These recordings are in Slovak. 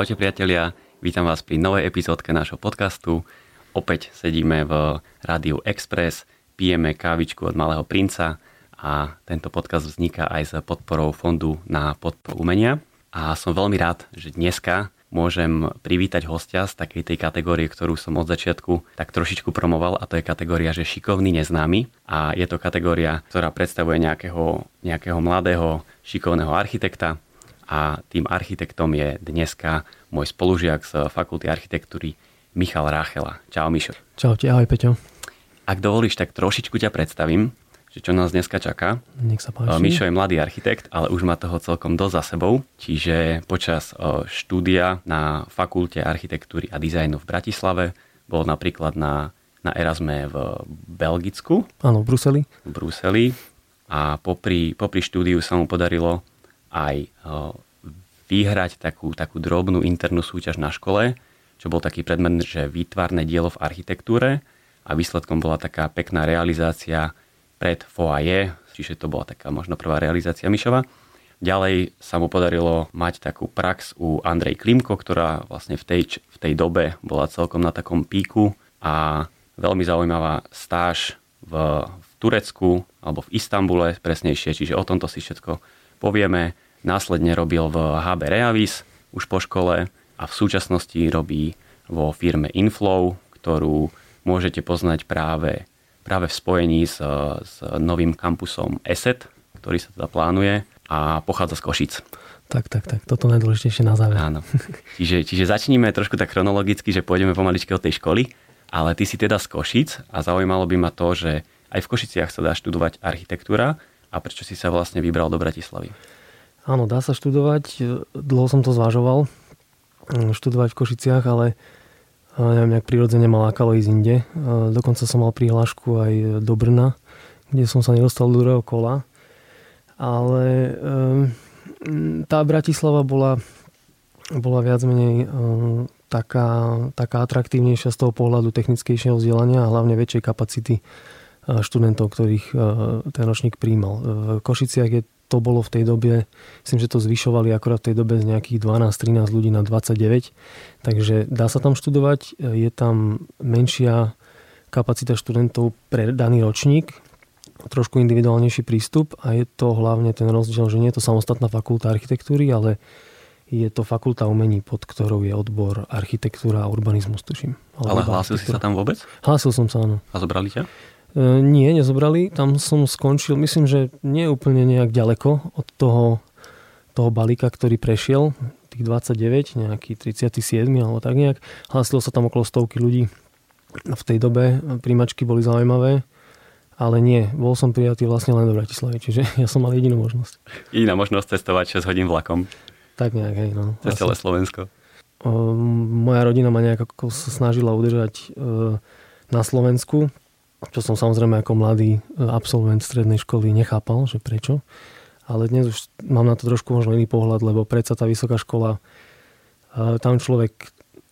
Čaute priatelia, vítam vás pri novej epizódke nášho podcastu. Opäť sedíme v Rádiu Express, pijeme kávičku od Malého princa a tento podcast vzniká aj s podporou Fondu na podporu umenia. A som veľmi rád, že dneska môžem privítať hostia z takej tej kategórie, ktorú som od začiatku tak trošičku promoval a to je kategória, že šikovný neznámy a je to kategória, ktorá predstavuje nejakého, nejakého mladého šikovného architekta a tým architektom je dneska môj spolužiak z Fakulty architektúry Michal Ráchela. Čau Mišo. Čaute, ahoj Peťo. Ak dovolíš, tak trošičku ťa predstavím, že čo nás dneska čaká. Nech sa páči. Mišo je mladý architekt, ale už má toho celkom dosť za sebou. Čiže počas štúdia na Fakulte architektúry a dizajnu v Bratislave bol napríklad na, na Erasme v Belgicku. Áno, v Bruseli. V Bruseli. A popri, popri štúdiu sa mu podarilo aj vyhrať takú, takú drobnú internú súťaž na škole, čo bol taký predmet, že výtvarné dielo v architektúre a výsledkom bola taká pekná realizácia pred foaje, čiže to bola taká možno prvá realizácia Mišova. Ďalej sa mu podarilo mať takú prax u Andrej Klimko, ktorá vlastne v tej, v tej dobe bola celkom na takom píku a veľmi zaujímavá stáž v, v Turecku alebo v Istambule presnejšie, čiže o tomto si všetko povieme. Následne robil v HB Reavis už po škole a v súčasnosti robí vo firme Inflow, ktorú môžete poznať práve, práve v spojení s, s novým kampusom ESET, ktorý sa teda plánuje a pochádza z Košic. Tak, tak, tak. Toto najdôležitejšie na záver. Áno. Čiže, čiže začníme trošku tak chronologicky, že pôjdeme pomaličky od tej školy, ale ty si teda z Košic a zaujímalo by ma to, že aj v Košiciach sa dá študovať architektúra a prečo si sa vlastne vybral do Bratislavy? Áno, dá sa študovať. Dlho som to zvažoval, mm, študovať v Košiciach, ale neviem, nejak prirodzene ma lákalo ísť inde. Dokonca som mal prihlášku aj do Brna, kde som sa nedostal do druhého kola. Ale ehm, tá Bratislava bola, bola viac menej taká, taká atraktívnejšia z toho pohľadu technickejšieho vzdelania a hlavne väčšej kapacity študentov, ktorých ten ročník príjmal. V Košiciach je to bolo v tej dobe, myslím, že to zvyšovali akorát v tej dobe z nejakých 12-13 ľudí na 29, takže dá sa tam študovať, je tam menšia kapacita študentov pre daný ročník, trošku individuálnejší prístup a je to hlavne ten rozdiel, že nie je to samostatná fakulta architektúry, ale je to fakulta umení, pod ktorou je odbor architektúra a urbanizmus, tuším. Ale hlásil si sa tam vôbec? Hlásil som sa, áno. A zobrali ťa? E, nie, nezobrali. Tam som skončil, myslím, že nie úplne nejak ďaleko od toho, toho balíka, ktorý prešiel, tých 29, nejaký 37 alebo tak nejak. Hlasilo sa tam okolo stovky ľudí. V tej dobe príjmačky boli zaujímavé, ale nie, bol som prijatý vlastne len do Bratislavy, čiže ja som mal jedinú možnosť. Jediná možnosť cestovať 6 hodín vlakom. Tak nejak, hej, no. Cez celé Slovensko. Moja rodina ma nejak ako sa snažila udržať e, na Slovensku, čo som samozrejme ako mladý e, absolvent strednej školy nechápal, že prečo. Ale dnes už mám na to trošku možno iný pohľad, lebo predsa tá vysoká škola, e, tam človek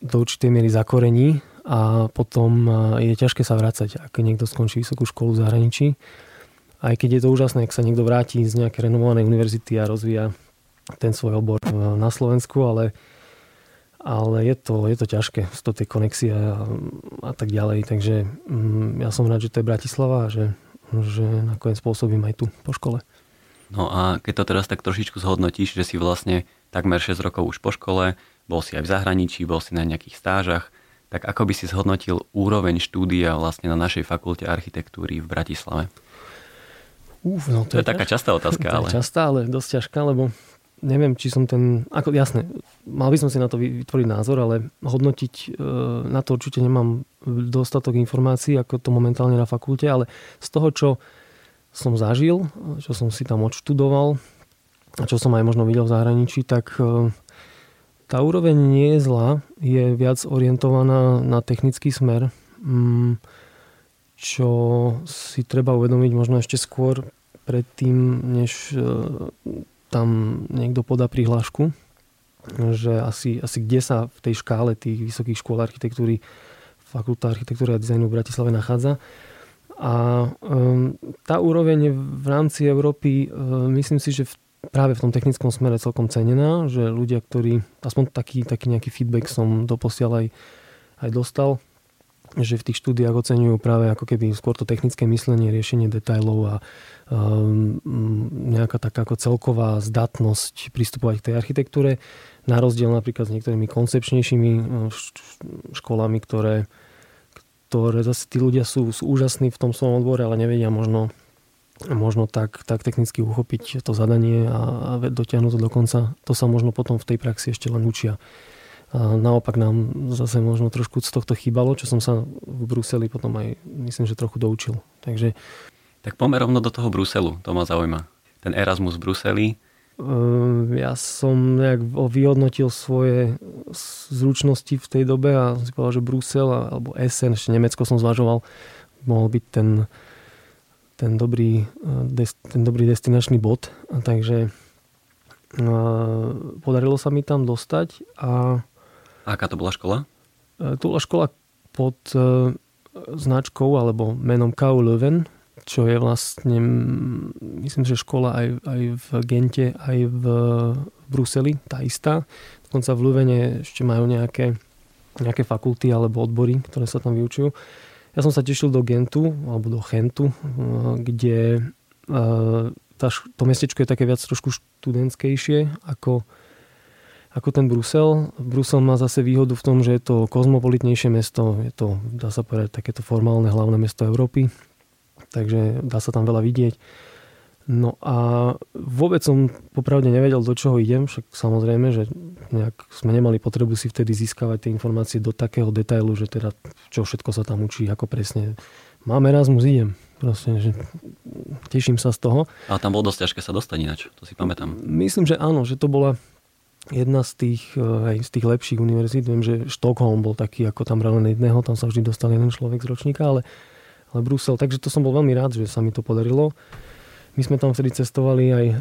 do určitej miery zakorení a potom e, je ťažké sa vrácať, ak niekto skončí vysokú školu v zahraničí. Aj keď je to úžasné, ak sa niekto vráti z nejakej renovovanej univerzity a rozvíja ten svoj obor na Slovensku, ale ale je to, je to ťažké z tej konexie a, a tak ďalej. Takže mm, ja som rád, že to je Bratislava a že, že nakoniec pôsobím aj tu po škole. No a keď to teraz tak trošičku zhodnotíš, že si vlastne takmer 6 rokov už po škole, bol si aj v zahraničí, bol si na nejakých stážach, tak ako by si zhodnotil úroveň štúdia vlastne na našej fakulte architektúry v Bratislave? Uf, no to, to je, je taká častá otázka. ale... častá, ale dosť ťažká, lebo neviem, či som ten, ako jasne, mal by som si na to vytvoriť názor, ale hodnotiť e, na to určite nemám dostatok informácií, ako to momentálne na fakulte, ale z toho, čo som zažil, čo som si tam odštudoval a čo som aj možno videl v zahraničí, tak e, tá úroveň nie je zlá, je viac orientovaná na technický smer, mm, čo si treba uvedomiť možno ešte skôr predtým, než e, tam niekto podá prihlášku, že asi, asi kde sa v tej škále tých vysokých škôl architektúry Fakulta architektúry a dizajnu v Bratislave nachádza. A um, tá úroveň v rámci Európy, um, myslím si, že v práve v tom technickom smere celkom cenená, že ľudia, ktorí, aspoň taký, taký nejaký feedback som doposiaľ aj, aj dostal, že v tých štúdiách oceňujú práve ako keby skôr to technické myslenie, riešenie detajlov a um, nejaká taká ako celková zdatnosť pristupovať k tej architektúre, na rozdiel napríklad s niektorými koncepčnejšími uh, školami, ktoré, ktoré zase tí ľudia sú, sú úžasní v tom svojom odbore, ale nevedia možno možno tak, tak technicky uchopiť to zadanie a, a dotiahnuť to do konca. To sa možno potom v tej praxi ešte len učia. A naopak nám zase možno trošku z tohto chýbalo, čo som sa v Bruseli potom aj myslím, že trochu doučil. Takže... Tak pomer rovno do toho Bruselu, to ma zaujíma. Ten Erasmus v Bruseli. Ehm, ja som nejak vyhodnotil svoje zručnosti v tej dobe a si povedal, že Brusel alebo Essen, ešte Nemecko som zvažoval, mohol byť ten, ten dobrý, e, ten dobrý destinačný bod. Takže e, podarilo sa mi tam dostať. A aká to bola škola? E, to bola škola pod značkou alebo menom KU Leuven, čo je vlastne, myslím, že škola aj, aj v Gente, aj v Bruseli, tá istá. Dokonca v Leuvene ešte majú nejaké, nejaké fakulty alebo odbory, ktoré sa tam vyučujú. Ja som sa tešil do Gentu, alebo do Chentu, eh, kde tá, to mestečko je také viac trošku študentskejšie ako, ako ten Brusel. Brusel má zase výhodu v tom, že je to kozmopolitnejšie mesto, je to, dá sa povedať, takéto formálne hlavné mesto Európy, takže dá sa tam veľa vidieť. No a vôbec som popravde nevedel, do čoho idem, však samozrejme, že nejak sme nemali potrebu si vtedy získavať tie informácie do takého detailu, že teda čo všetko sa tam učí, ako presne. Mám Erasmus, idem. Proste, že teším sa z toho. A tam bolo dosť ťažké sa dostať ináč, to si pamätám. Myslím, že áno, že to bola jedna z tých, aj z tých lepších univerzít. Viem, že Štokholm bol taký, ako tam len jedného, tam sa vždy dostal jeden človek z ročníka, ale, ale Brusel. Takže to som bol veľmi rád, že sa mi to podarilo. My sme tam vtedy cestovali aj uh,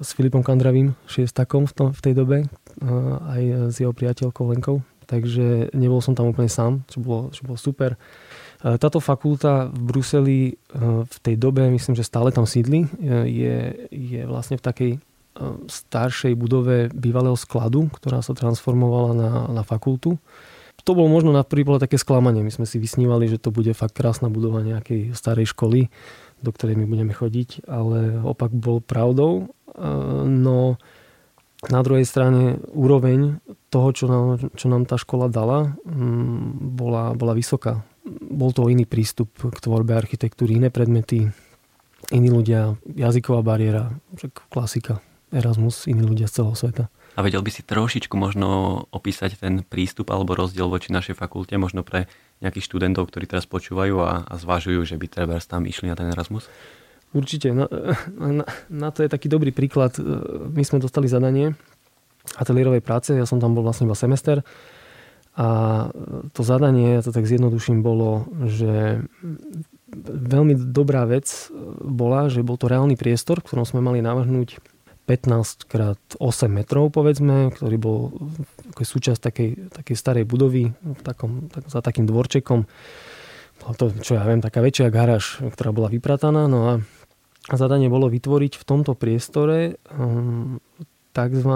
s Filipom Kandravým, šiestakom v, tom, v tej dobe, uh, aj s jeho priateľkou Lenkou, takže nebol som tam úplne sám, čo bolo, čo bolo super. Táto fakulta v Bruseli v tej dobe, myslím, že stále tam sídli, je, je vlastne v takej staršej budove bývalého skladu, ktorá sa transformovala na, na fakultu. To bolo možno na prvý také sklamanie. My sme si vysnívali, že to bude fakt krásna budova nejakej starej školy do ktorej my budeme chodiť, ale opak bol pravdou. No na druhej strane úroveň toho, čo nám, čo nám tá škola dala, mm, bola, bola vysoká. Bol to iný prístup k tvorbe architektúry, iné predmety, iní ľudia, jazyková bariéra, klasika, Erasmus, iní ľudia z celého sveta. A vedel by si trošičku možno opísať ten prístup alebo rozdiel voči našej fakulte, možno pre nejakých študentov, ktorí teraz počúvajú a, a zvažujú, že by treba tam išli na ten Erasmus? Určite. Na, na, na to je taký dobrý príklad. My sme dostali zadanie ateliérovej práce, ja som tam bol vlastne iba semester a to zadanie, ja to tak zjednoduším, bolo, že veľmi dobrá vec bola, že bol to reálny priestor, v ktorom sme mali navrhnúť 15 krát 8 metrov, povedzme, ktorý bol ako súčasť takej, takej starej budovy takom, tak, za takým dvorčekom. Bola to, čo ja viem, taká väčšia garáž, ktorá bola vyprataná. No a zadanie bolo vytvoriť v tomto priestore um, tzv.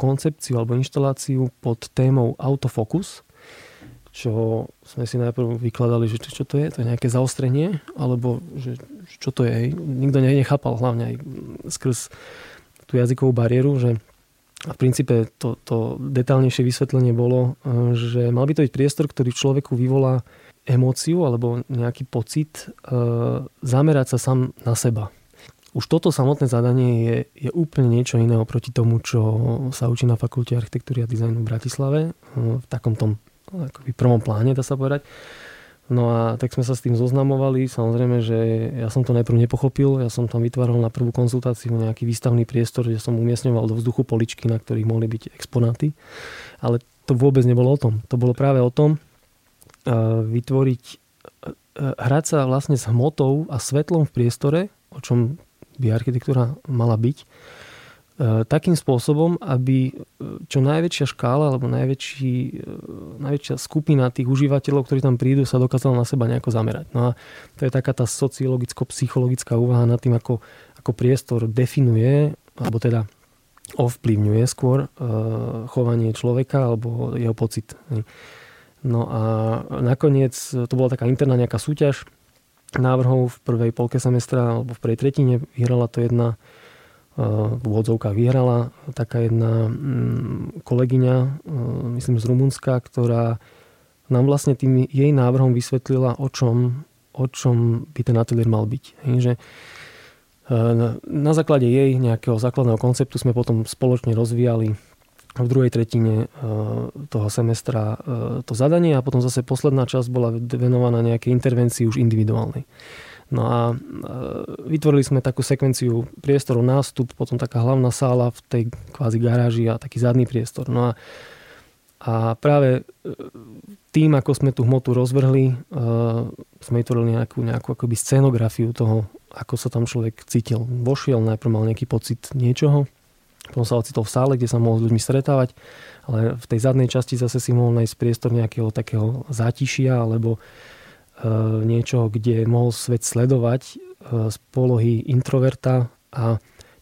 koncepciu alebo inštaláciu pod témou autofokus, čo sme si najprv vykladali, že čo to je, to je nejaké zaostrenie, alebo že čo to je. Nikto nechápal hlavne aj skrz tú jazykovú bariéru, že a v princípe to, to detálnejšie vysvetlenie bolo, e, že mal by to byť priestor, ktorý človeku vyvolá emóciu alebo nejaký pocit e, zamerať sa sám na seba. Už toto samotné zadanie je, je úplne niečo iné oproti tomu, čo sa učí na Fakulte architektúry a dizajnu v Bratislave, e, v takom tom akoby prvom pláne, dá sa povedať. No a tak sme sa s tým zoznamovali. Samozrejme, že ja som to najprv nepochopil. Ja som tam vytváral na prvú konzultáciu nejaký výstavný priestor, kde som umiestňoval do vzduchu poličky, na ktorých mohli byť exponáty. Ale to vôbec nebolo o tom. To bolo práve o tom vytvoriť, hrať sa vlastne s hmotou a svetlom v priestore, o čom by architektúra mala byť takým spôsobom, aby e, čo najväčšia škála alebo najväčší, e, najväčšia skupina tých užívateľov, ktorí tam prídu, sa dokázala na seba nejako zamerať. No a to je taká tá sociologicko-psychologická úvaha nad tým, ako, ako priestor definuje alebo teda ovplyvňuje skôr chovanie človeka alebo jeho pocit. No a nakoniec to bola taká interná nejaká súťaž návrhov v prvej polke semestra alebo v prvej tretine. Vyhrala to jedna v úvodzovkách vyhrala taká jedna mm, kolegyňa, myslím z Rumunska, ktorá nám vlastne tým jej návrhom vysvetlila, o čom, o čom by ten ateliér mal byť. Že na základe jej nejakého základného konceptu sme potom spoločne rozvíjali v druhej tretine toho semestra to zadanie a potom zase posledná časť bola venovaná nejakej intervencii už individuálnej. No a e, vytvorili sme takú sekvenciu priestoru nástup, potom taká hlavná sála v tej kvázi garáži a taký zadný priestor. No a, a práve e, tým, ako sme tú hmotu rozvrhli, uh, sme vytvorili nejakú, nejakú akoby scenografiu toho, ako sa tam človek cítil. Vošiel, najprv mal nejaký pocit niečoho, potom sa ocitol v sále, kde sa mohol s ľuďmi stretávať, ale v tej zadnej časti zase si mohol nájsť priestor nejakého takého zátišia alebo E, niečo, kde mohol svet sledovať e, z polohy introverta a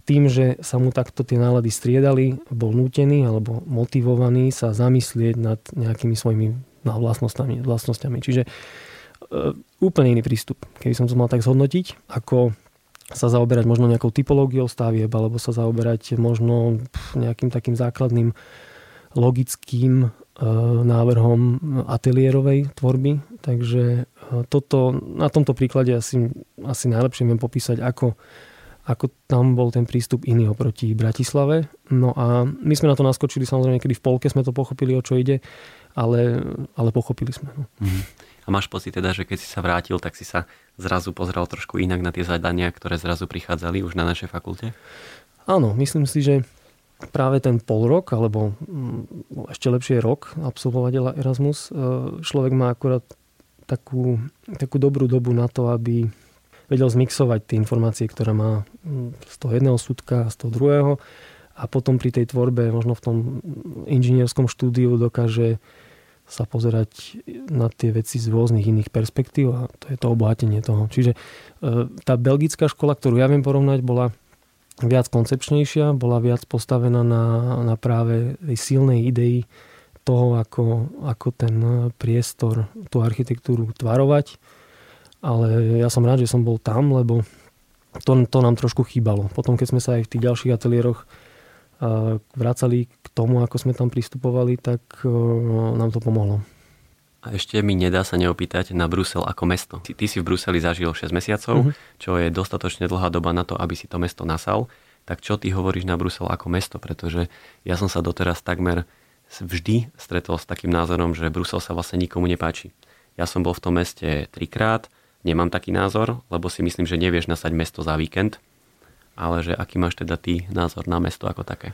tým, že sa mu takto tie nálady striedali, bol nútený alebo motivovaný sa zamyslieť nad nejakými svojimi vlastnosťami. vlastnosťami. Čiže e, úplne iný prístup, keby som to mal tak zhodnotiť, ako sa zaoberať možno nejakou typológiou stavieb, alebo sa zaoberať možno nejakým takým základným logickým návrhom ateliérovej tvorby. Takže toto, na tomto príklade asi, asi najlepšie viem popísať, ako, ako tam bol ten prístup iný oproti Bratislave. No a my sme na to naskočili samozrejme, kedy v polke sme to pochopili, o čo ide, ale, ale pochopili sme. No. Mm. A máš pocit teda, že keď si sa vrátil, tak si sa zrazu pozrel trošku inak na tie zadania, ktoré zrazu prichádzali už na našej fakulte? Áno, myslím si, že práve ten pol rok, alebo mm, ešte lepšie rok absolvovať Erasmus, e, človek má akurát takú, takú dobrú dobu na to, aby vedel zmixovať tie informácie, ktoré má mm, z toho jedného súdka, z toho druhého a potom pri tej tvorbe, možno v tom inžinierskom štúdiu dokáže sa pozerať na tie veci z rôznych iných perspektív a to je to obohatenie toho. Čiže e, tá belgická škola, ktorú ja viem porovnať, bola viac koncepčnejšia, bola viac postavená na, na práve silnej idei toho, ako, ako ten priestor, tú architektúru tvarovať. Ale ja som rád, že som bol tam, lebo to, to nám trošku chýbalo. Potom, keď sme sa aj v tých ďalších ateliéroch vracali k tomu, ako sme tam pristupovali, tak nám to pomohlo. A ešte mi nedá sa neopýtať na Brusel ako mesto. Ty, ty si v Bruseli zažil 6 mesiacov, uh-huh. čo je dostatočne dlhá doba na to, aby si to mesto nasal. Tak čo ty hovoríš na Brusel ako mesto? Pretože ja som sa doteraz takmer vždy stretol s takým názorom, že Brusel sa vlastne nikomu nepáči. Ja som bol v tom meste trikrát, nemám taký názor, lebo si myslím, že nevieš nasať mesto za víkend, ale že aký máš teda ty názor na mesto ako také?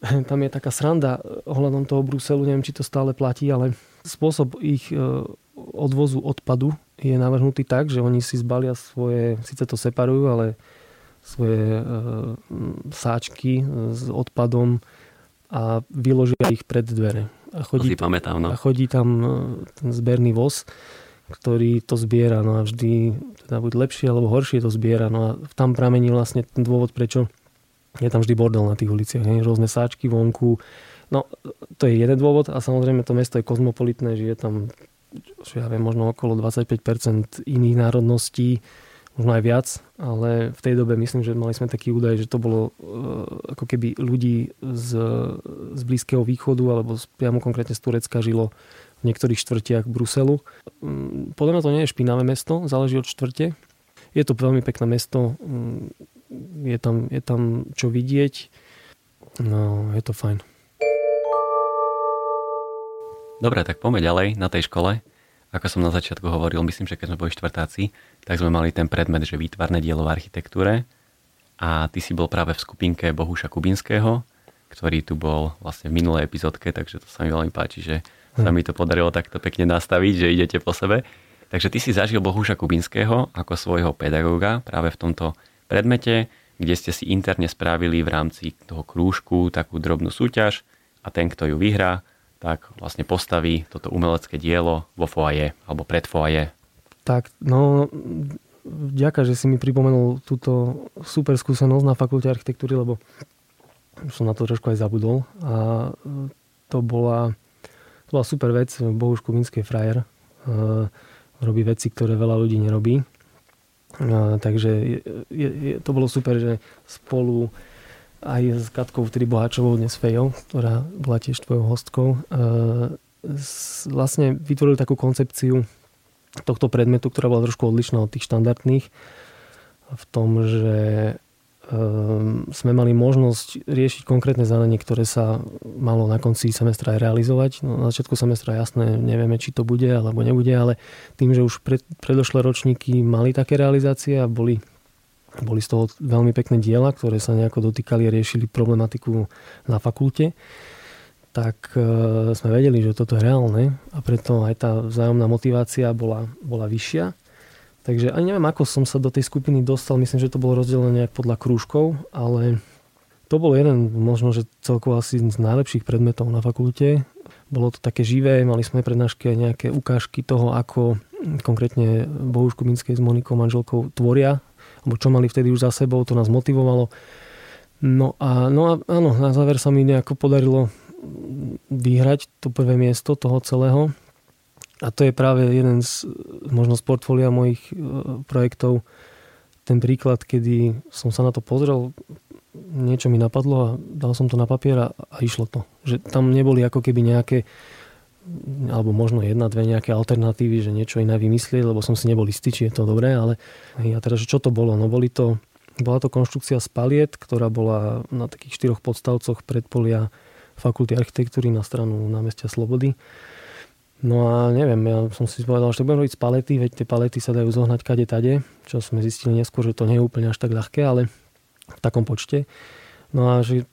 Tam je taká sranda ohľadom toho Bruselu, neviem, či to stále platí, ale spôsob ich e, odvozu odpadu je navrhnutý tak, že oni si zbalia svoje, síce to separujú, ale svoje e, sáčky s odpadom a vyložia ich pred dvere. A chodí, to si pamätám, no. a chodí tam e, ten zberný voz, ktorý to zbiera. No a vždy, teda buď lepšie alebo horšie to zbiera. No a tam pramení vlastne ten dôvod, prečo je tam vždy bordel na tých uliciach. Nie? Rôzne sáčky vonku. No, to je jeden dôvod a samozrejme to mesto je kozmopolitné, že je tam, čo ja viem, možno okolo 25% iných národností možno aj viac, ale v tej dobe myslím, že mali sme taký údaj, že to bolo uh, ako keby ľudí z, z Blízkeho východu alebo z, priamo konkrétne z Turecka žilo v niektorých štvrtiach Bruselu. Um, podľa mňa to nie je špinavé mesto, záleží od štvrte. Je to veľmi pekné mesto, um, je tam, je tam čo vidieť, no je to fajn. Dobre, tak poďme ďalej na tej škole. Ako som na začiatku hovoril, myslím, že keď sme boli štvrtáci, tak sme mali ten predmet, že výtvarné dielo v architektúre a ty si bol práve v skupinke Bohuša Kubinského, ktorý tu bol vlastne v minulej epizódke, takže to sa mi veľmi páči, že sa mi to podarilo takto pekne nastaviť, že idete po sebe. Takže ty si zažil Bohuša Kubinského ako svojho pedagóga práve v tomto predmete, kde ste si interne spravili v rámci toho krúžku takú drobnú súťaž a ten, kto ju vyhrá, tak vlastne postaví toto umelecké dielo vo foaje alebo pred foaje tak, no, vďaka, že si mi pripomenul túto super skúsenosť na fakulte architektúry, lebo som na to trošku aj zabudol. A to bola, to bola super vec. Bohuš Kubinský frajer. Robí veci, ktoré veľa ľudí nerobí. Takže je, je, to bolo super, že spolu aj s Katkou, vtedy Boháčovou, dnes Fejou, ktorá bola tiež tvojou hostkou, vlastne vytvorili takú koncepciu tohto predmetu, ktorá bola trošku odlišná od tých štandardných v tom, že um, sme mali možnosť riešiť konkrétne zadanie, ktoré sa malo na konci semestra aj realizovať. No, na začiatku semestra jasné, nevieme, či to bude alebo nebude, ale tým, že už pred, predošlé ročníky mali také realizácie a boli, boli z toho veľmi pekné diela, ktoré sa nejako dotýkali a riešili problematiku na fakulte, tak e, sme vedeli, že toto je reálne a preto aj tá vzájomná motivácia bola, bola vyššia. Takže ani neviem, ako som sa do tej skupiny dostal. Myslím, že to bolo rozdelené nejak podľa krúžkov, ale to bol jeden, možno, že celkovo asi z najlepších predmetov na fakulte. Bolo to také živé, mali sme prednášky nejaké ukážky toho, ako konkrétne Bohuš Kubinskej s Monikou manželkou tvoria, alebo čo mali vtedy už za sebou, to nás motivovalo. No a, no a áno, na záver sa mi nejako podarilo vyhrať to prvé miesto toho celého. A to je práve jeden z možno portfólia mojich e, projektov. Ten príklad, kedy som sa na to pozrel, niečo mi napadlo a dal som to na papier a, a išlo to. Že tam neboli ako keby nejaké alebo možno jedna, dve nejaké alternatívy, že niečo iné vymyslieť, lebo som si nebol istý, či je to dobré, ale a teraz, čo to bolo? No boli to, bola to konštrukcia z paliet, ktorá bola na takých štyroch podstavcoch predpolia fakulty architektúry na stranu námestia Slobody. No a neviem, ja som si povedal, že to budem robiť z palety, veď tie palety sa dajú zohnať kade tade, čo sme zistili neskôr, že to nie je úplne až tak ľahké, ale v takom počte. No a že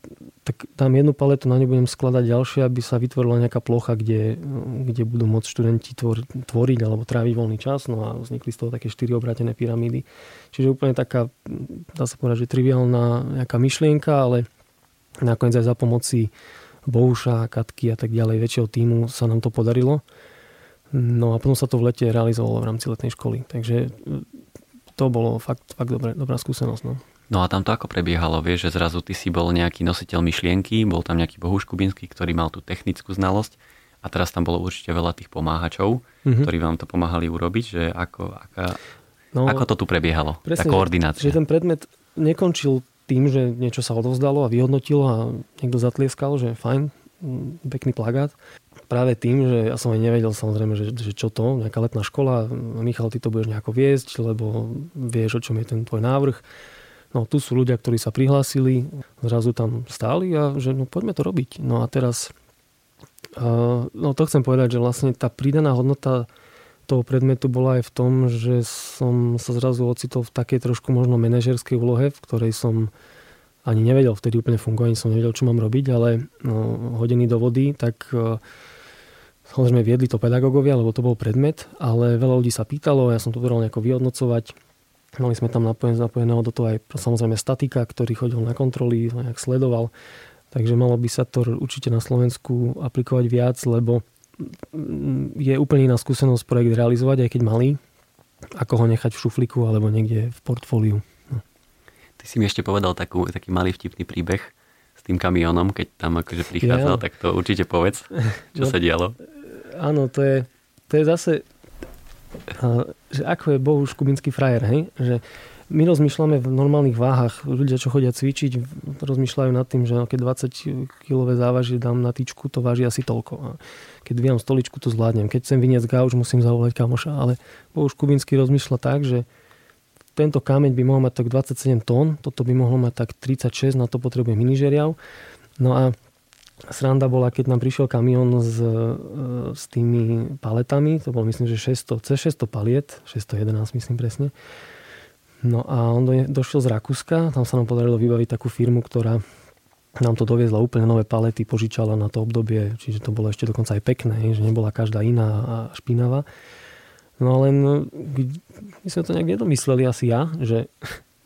tak dám jednu paletu, na ňu budem skladať ďalšie, aby sa vytvorila nejaká plocha, kde, kde budú môcť študenti tvor, tvoriť alebo tráviť voľný čas. No a vznikli z toho také štyri obratené pyramídy. Čiže úplne taká, dá sa povedať, že triviálna nejaká myšlienka, ale nakoniec aj za pomoci Bohuša, Katky a tak ďalej, väčšieho týmu sa nám to podarilo. No a potom sa to v lete realizovalo v rámci letnej školy. Takže to bolo fakt, fakt dobré, dobrá skúsenosť. No. No a tam to ako prebiehalo? Vieš, že zrazu ty si bol nejaký nositeľ myšlienky, bol tam nejaký Bohuš Kubinský, ktorý mal tú technickú znalosť a teraz tam bolo určite veľa tých pomáhačov, mm-hmm. ktorí vám to pomáhali urobiť, že ako, aká, no, ako to tu prebiehalo, presne, tá koordinácia. Že ten predmet nekončil tým, že niečo sa odovzdalo a vyhodnotilo a niekto zatlieskal, že fajn, pekný plagát. Práve tým, že ja som aj nevedel samozrejme, že, že čo to, nejaká letná škola, Michal, ty to budeš nejako viesť, lebo vieš, o čom je ten tvoj návrh. No tu sú ľudia, ktorí sa prihlásili, zrazu tam stáli a že no poďme to robiť. No a teraz, no to chcem povedať, že vlastne tá pridaná hodnota toho predmetu bola aj v tom, že som sa zrazu ocitol v takej trošku možno manažerskej úlohe, v ktorej som ani nevedel vtedy úplne fungovať, ani som nevedel, čo mám robiť, ale no, hodený do vody, tak uh, samozrejme viedli to pedagógovia, lebo to bol predmet, ale veľa ľudí sa pýtalo, ja som to vedel nejako vyhodnocovať. Mali sme tam napojené, napojeného do toho aj samozrejme statika, ktorý chodil na kontroly, nejak sledoval. Takže malo by sa to určite na Slovensku aplikovať viac, lebo je úplne iná skúsenosť projekt realizovať, aj keď malý, ako ho nechať v šufliku alebo niekde v portfóliu. No. Ty si mi ešte povedal takú, taký malý vtipný príbeh s tým kamionom, keď tam akože prichádzal, ja. tak to určite povedz, čo no, sa dialo. Áno, to je, to je zase, že ako je Bohuš Kubinský frajer, hej? že my rozmýšľame v normálnych váhach. Ľudia, čo chodia cvičiť, rozmýšľajú nad tým, že keď 20 kg závažie dám na tyčku, to váži asi toľko. A keď vyjam stoličku, to zvládnem. Keď chcem vyniesť gauč, musím zavolať kamoša. Ale Bohuž Kubinsky rozmýšľa tak, že tento kameň by mohol mať tak 27 tón, toto by mohlo mať tak 36, na to potrebuje minižeriav. No a sranda bola, keď nám prišiel kamión s, e, s tými paletami, to bolo myslím, že 600, cez 600 paliet, 611 myslím presne, No a on do, došiel z Rakúska, tam sa nám podarilo vybaviť takú firmu, ktorá nám to doviezla úplne nové palety, požičala na to obdobie, čiže to bolo ešte dokonca aj pekné, že nebola každá iná a špinavá. No len my sme to nejak nedomysleli asi ja, že,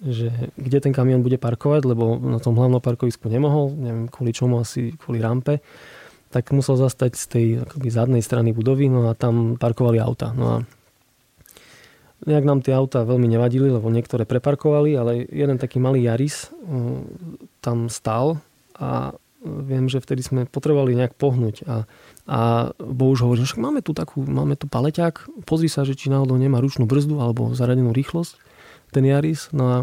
že kde ten kamion bude parkovať, lebo na tom hlavnom parkovisku nemohol, neviem kvôli čomu, asi kvôli rampe, tak musel zastať z tej akoby zadnej strany budovy, no a tam parkovali auta. No a Nejak nám tie auta veľmi nevadili, lebo niektoré preparkovali, ale jeden taký malý Jaris tam stál a viem, že vtedy sme potrebovali nejak pohnúť a, a Bohuž hovorí, že máme tu takú, máme tu paleťák, pozri sa, že či náhodou nemá ručnú brzdu alebo zaradenú rýchlosť, ten Jaris. No a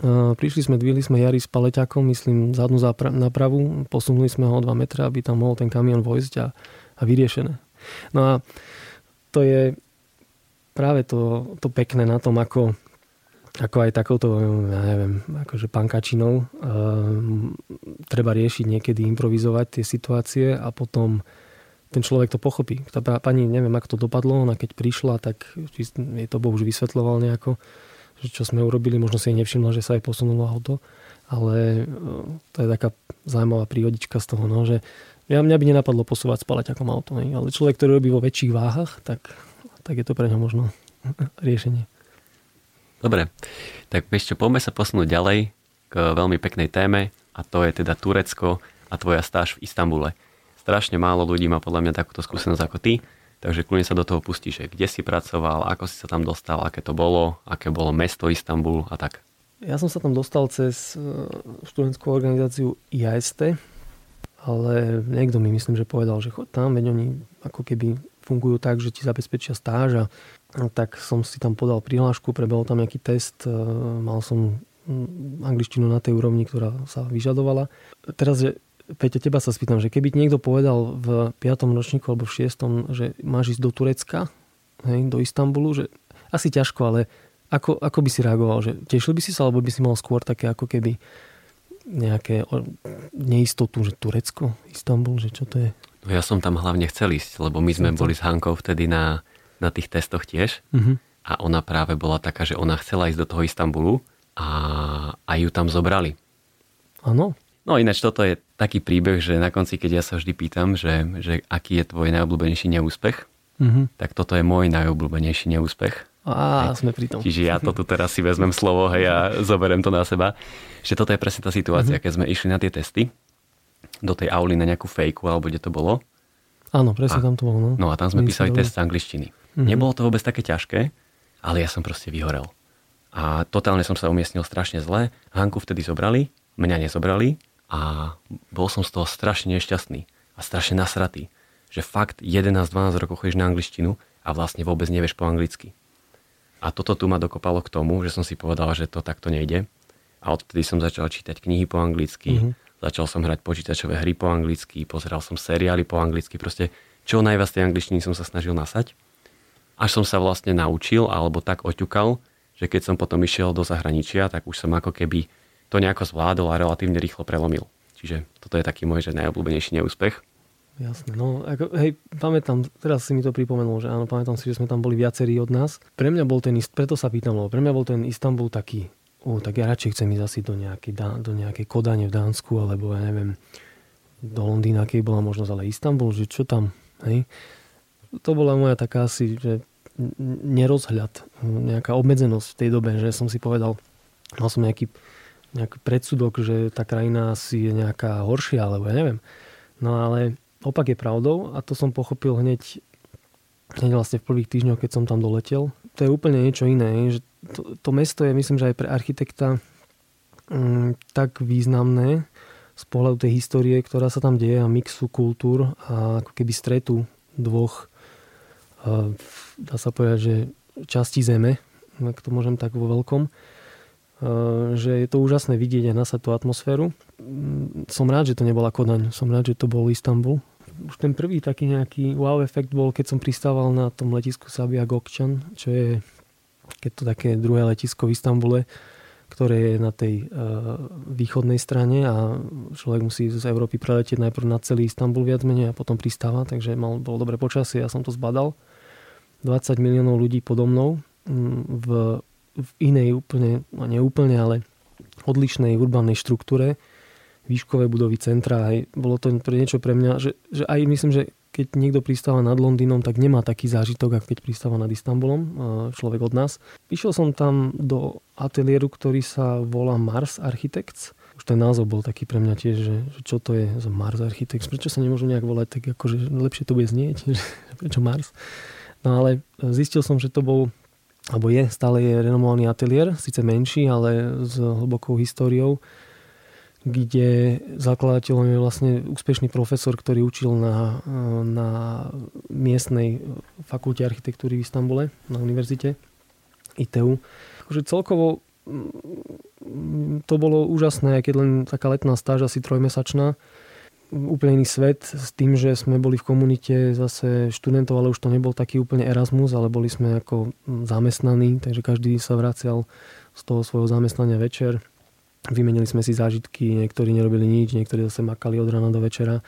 Uh, prišli sme, dvihli sme Jari s paleťakom, myslím, zadnú napravu, posunuli sme ho o 2 metre, aby tam mohol ten kamion vojsť a, a vyriešené. No a to je práve to, to pekné na tom, ako, ako aj takouto, ja neviem, akože pankačinou uh, treba riešiť niekedy, improvizovať tie situácie a potom ten človek to pochopí. Tá pani, neviem, ako to dopadlo, ona keď prišla, tak je to Boh už vysvetloval nejako, čo sme urobili, možno si nevšimla, že sa aj posunulo auto, ale e, to je taká zaujímavá príhodička z toho, no, že ja, mňa by nenapadlo posúvať spálať ako auto, ne? ale človek, ktorý robí vo väčších váhach, tak, tak je to pre ňa možno riešenie. Dobre, tak ešte poďme sa posunúť ďalej k veľmi peknej téme a to je teda Turecko a tvoja stáž v Istambule. Strašne málo ľudí má podľa mňa takúto skúsenosť ako ty Takže kľudne sa do toho pustíš, že kde si pracoval, ako si sa tam dostal, aké to bolo, aké bolo mesto Istanbul a tak. Ja som sa tam dostal cez e, študentskú organizáciu IAST, ale niekto mi myslím, že povedal, že chod tam, veď oni ako keby fungujú tak, že ti zabezpečia stáž a tak som si tam podal prihlášku, prebehol tam nejaký test, e, mal som angličtinu na tej úrovni, ktorá sa vyžadovala. Teraz, že Peťo, teba sa spýtam, že keby ti niekto povedal v 5. ročníku alebo v 6. že máš ísť do Turecka, hej, do Istanbulu, že asi ťažko, ale ako, ako by si reagoval? Že tešil by si sa, alebo by si mal skôr také ako keby nejaké neistotu, že Turecko, Istanbul, že čo to je? No ja som tam hlavne chcel ísť, lebo my sme boli s Hankou vtedy na, na tých testoch tiež uh-huh. a ona práve bola taká, že ona chcela ísť do toho Istanbulu a, a ju tam zobrali. Áno. No ináč toto je taký príbeh, že na konci, keď ja sa vždy pýtam, že, že aký je tvoj najobľúbenejší neúspech, mm-hmm. tak toto je môj najobľúbenejší neúspech. Á, sme pri tom. Čiže ja to tu teraz si vezmem slovo hej, a zoberiem to na seba. Že toto je presne tá situácia, mm-hmm. keď sme išli na tie testy do tej auly na nejakú fejku, alebo kde to bolo. Áno, presne a, tam to bolo. No, no a tam sme písali test z angličtiny. Mm-hmm. Nebolo to vôbec také ťažké, ale ja som proste vyhorel. A totálne som sa umiestnil strašne zle. Hanku vtedy zobrali, mňa nezobrali a bol som z toho strašne nešťastný a strašne nasratý, že fakt 11-12 rokov chodíš na angličtinu a vlastne vôbec nevieš po anglicky. A toto tu ma dokopalo k tomu, že som si povedal, že to takto nejde. A odtedy som začal čítať knihy po anglicky, mm-hmm. začal som hrať počítačové hry po anglicky, pozeral som seriály po anglicky, proste čo najviac tej angličtiny som sa snažil nasať. Až som sa vlastne naučil, alebo tak oťukal, že keď som potom išiel do zahraničia, tak už som ako keby to nejako zvládol a relatívne rýchlo prelomil. Čiže toto je taký môj že najobľúbenejší neúspech. Jasne, no ako, hej, pamätám, teraz si mi to pripomenul, že áno, pamätám si, že sme tam boli viacerí od nás. Pre mňa bol ten, preto sa pýtam, lebo pre mňa bol ten Istanbul taký, ó, tak ja radšej chcem ísť asi do nejakej, do nejakej Kodane v Dánsku, alebo ja neviem, do Londýna, keď bola možnosť, ale Istanbul, že čo tam, hej. To bola moja taká asi, že nerozhľad, nejaká obmedzenosť v tej dobe, že som si povedal, mal som nejaký nejaký predsudok, že tá krajina asi je nejaká horšia, alebo ja neviem. No ale opak je pravdou a to som pochopil hneď, hneď vlastne v prvých týždňoch, keď som tam doletel. To je úplne niečo iné. Že to, to mesto je, myslím, že aj pre architekta mm, tak významné z pohľadu tej histórie, ktorá sa tam deje a mixu kultúr a ako keby stretu dvoch dá sa povedať, že časti zeme, ak to môžem tak vo veľkom, Eh, že je to úžasné vidieť aj na tú atmosféru. Mm, som rád, že to nebola Kodaň, som rád, že to bol Istanbul. Už ten prvý taký nejaký wow efekt bol, keď som pristával na tom letisku Sabia Gokčan, čo je keď to také druhé letisko v Istambule, ktoré je na tej uh, východnej strane a človek musí z Európy preletieť najprv na celý Istanbul viac menej a potom pristáva, takže mal, bolo dobré počasie, ja som to zbadal. 20 miliónov ľudí podo mnou mm, v v inej úplne, no neúplne, ale odlišnej urbanej štruktúre, výškové budovy centra. Aj bolo to niečo pre mňa, že, že aj myslím, že keď niekto pristáva nad Londýnom, tak nemá taký zážitok, ako keď pristáva nad Istanbulom, človek od nás. Išiel som tam do ateliéru, ktorý sa volá Mars Architects. Už ten názov bol taký pre mňa tiež, že, že čo to je za Mars Architects, prečo sa nemôžu nejak volať, tak akože lepšie to bude znieť, prečo Mars. No ale zistil som, že to bol alebo je, stále je renomovaný ateliér, síce menší, ale s hlbokou históriou, kde zakladateľom je vlastne úspešný profesor, ktorý učil na, na miestnej fakulte architektúry v Istambule, na univerzite ITU. Takže celkovo mm, to bolo úžasné, keď len taká letná stáž, asi trojmesačná úplne iný svet s tým, že sme boli v komunite zase študentov, ale už to nebol taký úplne Erasmus, ale boli sme ako zamestnaní, takže každý sa vracial z toho svojho zamestnania večer. Vymenili sme si zážitky, niektorí nerobili nič, niektorí zase makali od rána do večera.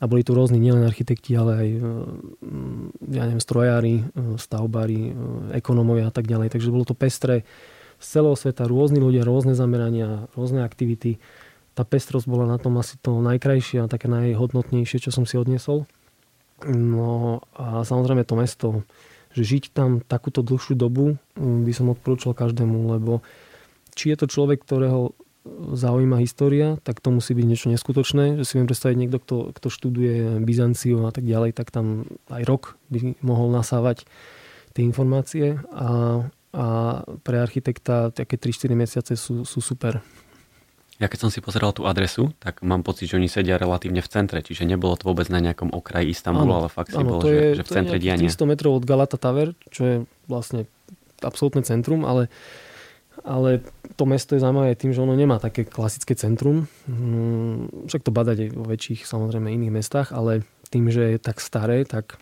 A boli tu rôzni nielen architekti, ale aj mm, ja neviem, strojári, stavbári, ekonomovia a tak ďalej. Takže bolo to pestré z celého sveta, rôzni ľudia, rôzne zamerania, rôzne aktivity tá pestrosť bola na tom asi to najkrajšie a také najhodnotnejšie, čo som si odniesol. No a samozrejme to mesto, že žiť tam takúto dlhšiu dobu mm, by som odporúčal každému, lebo či je to človek, ktorého zaujíma história, tak to musí byť niečo neskutočné. Že si viem predstaviť niekto, kto, kto študuje Byzanciu a tak ďalej, tak tam aj rok by mohol nasávať tie informácie a, a pre architekta také 3-4 mesiace sú, sú super. Ja keď som si pozeral tú adresu, tak mám pocit, že oni sedia relatívne v centre, čiže nebolo to vôbec na nejakom okraji Istanbulu, ale fakt si bol, že, že v centre diania. 300 metrov od Galata Tower, čo je vlastne absolútne centrum, ale, ale to mesto je zaujímavé tým, že ono nemá také klasické centrum. Mm, však to badať aj vo väčších samozrejme iných mestách, ale tým, že je tak staré, tak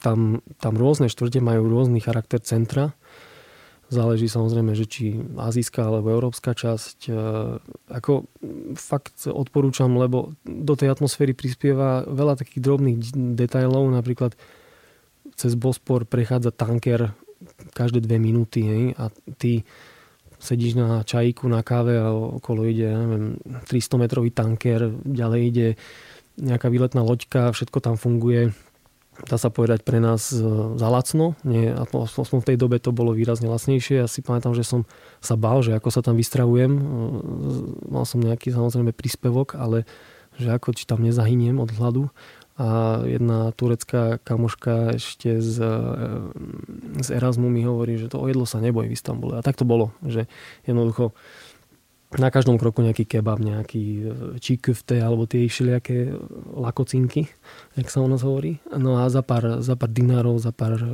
tam, tam rôzne štvrte majú rôzny charakter centra Záleží samozrejme, že či azijská alebo európska časť. E, ako fakt odporúčam, lebo do tej atmosféry prispieva veľa takých drobných detajlov, napríklad cez Bospor prechádza tanker každé dve minúty hej, a ty sedíš na čajíku, na káve a okolo ide neviem, 300 metrový tanker, ďalej ide nejaká výletná loďka, všetko tam funguje dá sa povedať, pre nás e, za lacno. Nie, aspoň v tej dobe to bolo výrazne lacnejšie. Ja si pamätám, že som sa bál, že ako sa tam vystravujem. E, mal som nejaký samozrejme príspevok, ale že ako či tam nezahyniem od hladu. A jedna turecká kamoška ešte z, e, z Erasmu mi hovorí, že to o jedlo sa nebojí v Istambule. A tak to bolo, že jednoducho na každom kroku nejaký kebab, nejaký e, číkufte alebo tie všelijaké lakocinky, jak sa u nás hovorí. No a za pár, za pár dinárov, za pár e,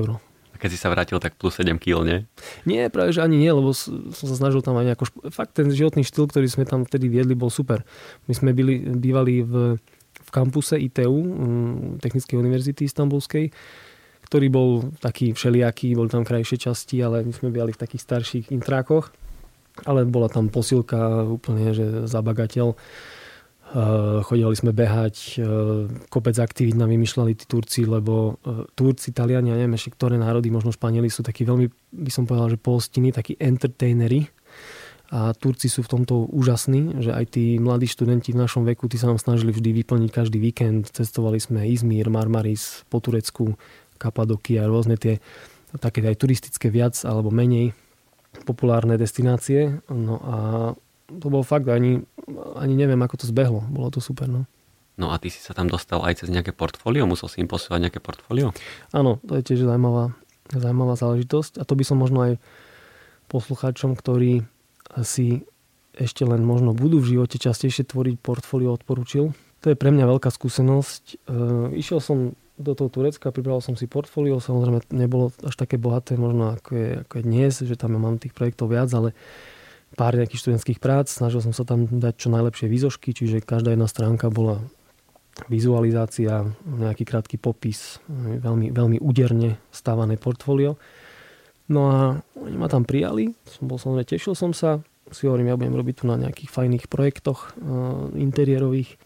euro. A keď si sa vrátil, tak plus 7 kg, nie? Nie, práve že ani nie, lebo som sa snažil tam aj nejako... Fakt ten životný štýl, ktorý sme tam vtedy viedli, bol super. My sme byli, bývali v, v kampuse ITU, Technickej univerzity istambulskej, ktorý bol taký všelijaký, boli tam krajšie časti, ale my sme bývali v takých starších intrákoch ale bola tam posilka úplne, že za bagateľ. Chodili sme behať, kopec aktivít nám vymýšľali tí Turci, lebo Turci, Taliani, ja neviem ešte ktoré národy, možno Španieli sú takí veľmi, by som povedal, že polstiny, takí entertainery. A Turci sú v tomto úžasní, že aj tí mladí študenti v našom veku, tí sa nám snažili vždy vyplniť každý víkend. Cestovali sme Izmír, Marmaris, po Turecku, Kapadokia, rôzne tie také aj turistické viac alebo menej populárne destinácie. No a to bol fakt, ani, ani neviem, ako to zbehlo. Bolo to super, no. No a ty si sa tam dostal aj cez nejaké portfólio? Musel si im posielať nejaké portfólio? Áno, to je tiež zaujímavá, zaujímavá záležitosť. A to by som možno aj poslucháčom, ktorí si ešte len možno budú v živote častejšie tvoriť portfólio, odporúčil. To je pre mňa veľká skúsenosť. E, išiel som do toho Turecka, pripravil som si portfólio, samozrejme nebolo až také bohaté možno ako je, ako je dnes, že tam mám tých projektov viac, ale pár nejakých študentských prác, snažil som sa tam dať čo najlepšie výzožky, čiže každá jedna stránka bola vizualizácia, nejaký krátky popis, veľmi, veľmi úderne stávané portfólio. No a oni ma tam prijali, som bol samozrejme, tešil som sa, si hovorím, ja budem robiť tu na nejakých fajných projektoch uh, interiérových.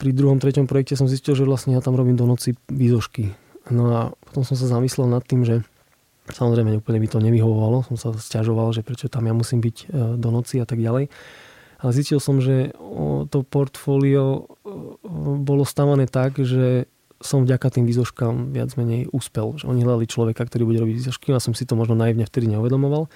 Pri druhom, treťom projekte som zistil, že vlastne ja tam robím do noci výzožky. No a potom som sa zamyslel nad tým, že samozrejme úplne by to nevyhovovalo. Som sa stiažoval, že prečo tam ja musím byť uh, do noci a tak ďalej. Ale zistil som, že to portfólio bolo stavané tak, že som vďaka tým výzoškám viac menej úspel. Že oni hľadali človeka, ktorý bude robiť výzošky. Ja som si to možno naivne vtedy neuvedomoval. E,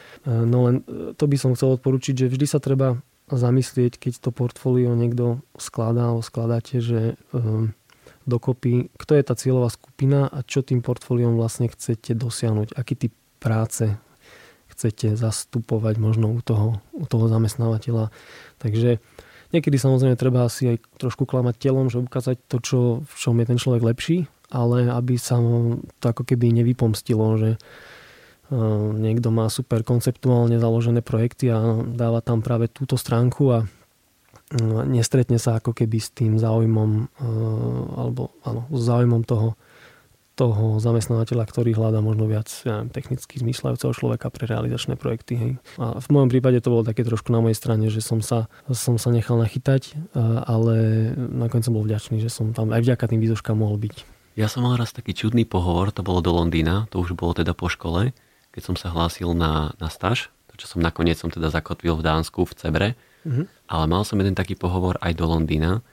no len e, to by som chcel odporučiť, že vždy sa treba zamyslieť, keď to portfólio niekto skladá alebo skladáte, že um, dokopy, kto je tá cieľová skupina a čo tým portfóliom vlastne chcete dosiahnuť, aký typ práce chcete zastupovať možno u toho, u toho zamestnávateľa. Takže niekedy samozrejme treba asi aj trošku klamať telom, že ukázať to, čo, v čom je ten človek lepší, ale aby sa to ako keby nevypomstilo, že niekto má super konceptuálne založené projekty a dáva tam práve túto stránku a nestretne sa ako keby s tým záujmom alebo áno, s záujmom toho, toho zamestnávateľa, ktorý hľadá možno viac ja neviem, technicky zmyšľajúceho človeka pre realizačné projekty. Hej. A v mojom prípade to bolo také trošku na mojej strane, že som sa, som sa nechal nachytať, ale nakoniec som bol vďačný, že som tam aj vďaka tým výzoškám mohol byť. Ja som mal raz taký čudný pohovor, to bolo do Londýna, to už bolo teda po škole keď som sa hlásil na, na staž, to čo som nakoniec som teda zakotvil v Dánsku, v Cebre, mm-hmm. ale mal som jeden taký pohovor aj do Londýna,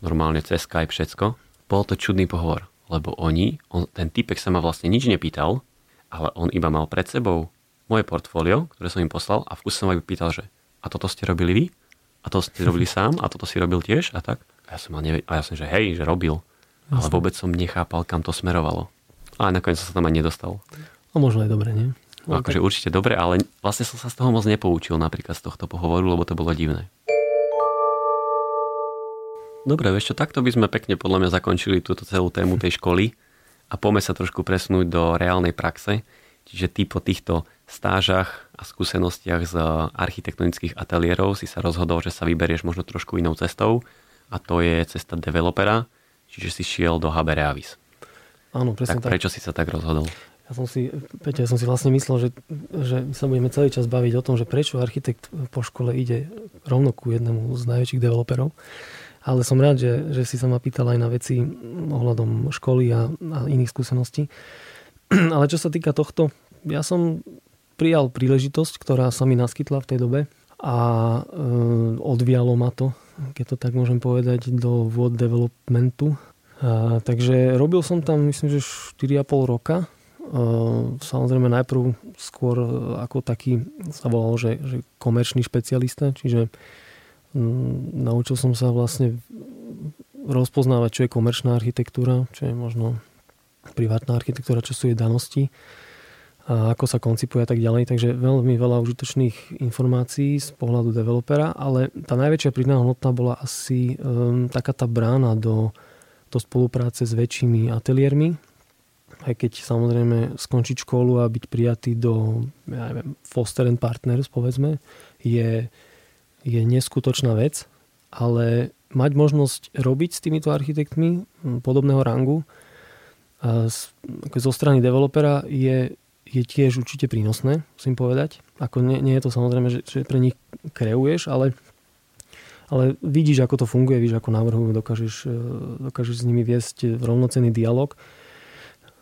normálne cez Skype všetko. Bol to čudný pohovor, lebo oni, on, ten typek sa ma vlastne nič nepýtal, ale on iba mal pred sebou moje portfólio, ktoré som im poslal a v kuse som aj pýtal, že a toto ste robili vy? A to ste robili sám? A toto si robil tiež? A tak? A ja som mal neved- a ja som, že hej, že robil. Ale vôbec som nechápal, kam to smerovalo. A nakoniec som sa tam aj nedostal. A možno aj dobre, nie? No, akože určite dobre, ale vlastne som sa z toho moc nepoučil napríklad z tohto pohovoru, lebo to bolo divné. Dobre, vieš čo, takto by sme pekne podľa mňa zakončili túto celú tému tej školy a poďme sa trošku presnúť do reálnej praxe. Čiže ty po týchto stážach a skúsenostiach z architektonických ateliérov si sa rozhodol, že sa vyberieš možno trošku inou cestou a to je cesta developera, čiže si šiel do HB Reavis. Áno, presne tak. tak. prečo si sa tak rozhodol? Ja som si, Peťa, ja som si vlastne myslel, že, že sa budeme celý čas baviť o tom, že prečo architekt po škole ide rovno ku jednému z najväčších developerov. Ale som rád, že, že si sa ma pýtal aj na veci ohľadom školy a, a iných skúseností. Ale čo sa týka tohto, ja som prijal príležitosť, ktorá sa mi naskytla v tej dobe a e, odvialo ma to, keď to tak môžem povedať, do vôd developmentu. A, takže robil som tam myslím, že 4,5 roka Ehm, samozrejme najprv skôr e, ako taký sa volal, že, že komerčný špecialista, čiže naučil som sa vlastne rozpoznávať, čo je komerčná architektúra, čo je možno privátna architektúra, čo sú jej danosti a ako sa koncipuje a tak ďalej. Takže veľmi veľa užitočných informácií z pohľadu developera, ale tá najväčšia pridaná hodnota bola asi um, taká tá brána do, do spolupráce s väčšími ateliérmi, aj keď samozrejme skončiť školu a byť prijatý do ja neviem, Foster and Partners, povedzme, je, je neskutočná vec, ale mať možnosť robiť s týmito architektmi podobného rangu zo strany developera je, je tiež určite prínosné, musím povedať. Ako nie, nie je to samozrejme, že, že pre nich kreuješ, ale, ale vidíš, ako to funguje, vidíš, ako návrhujú, dokážeš, dokážeš s nimi viesť rovnocenný dialog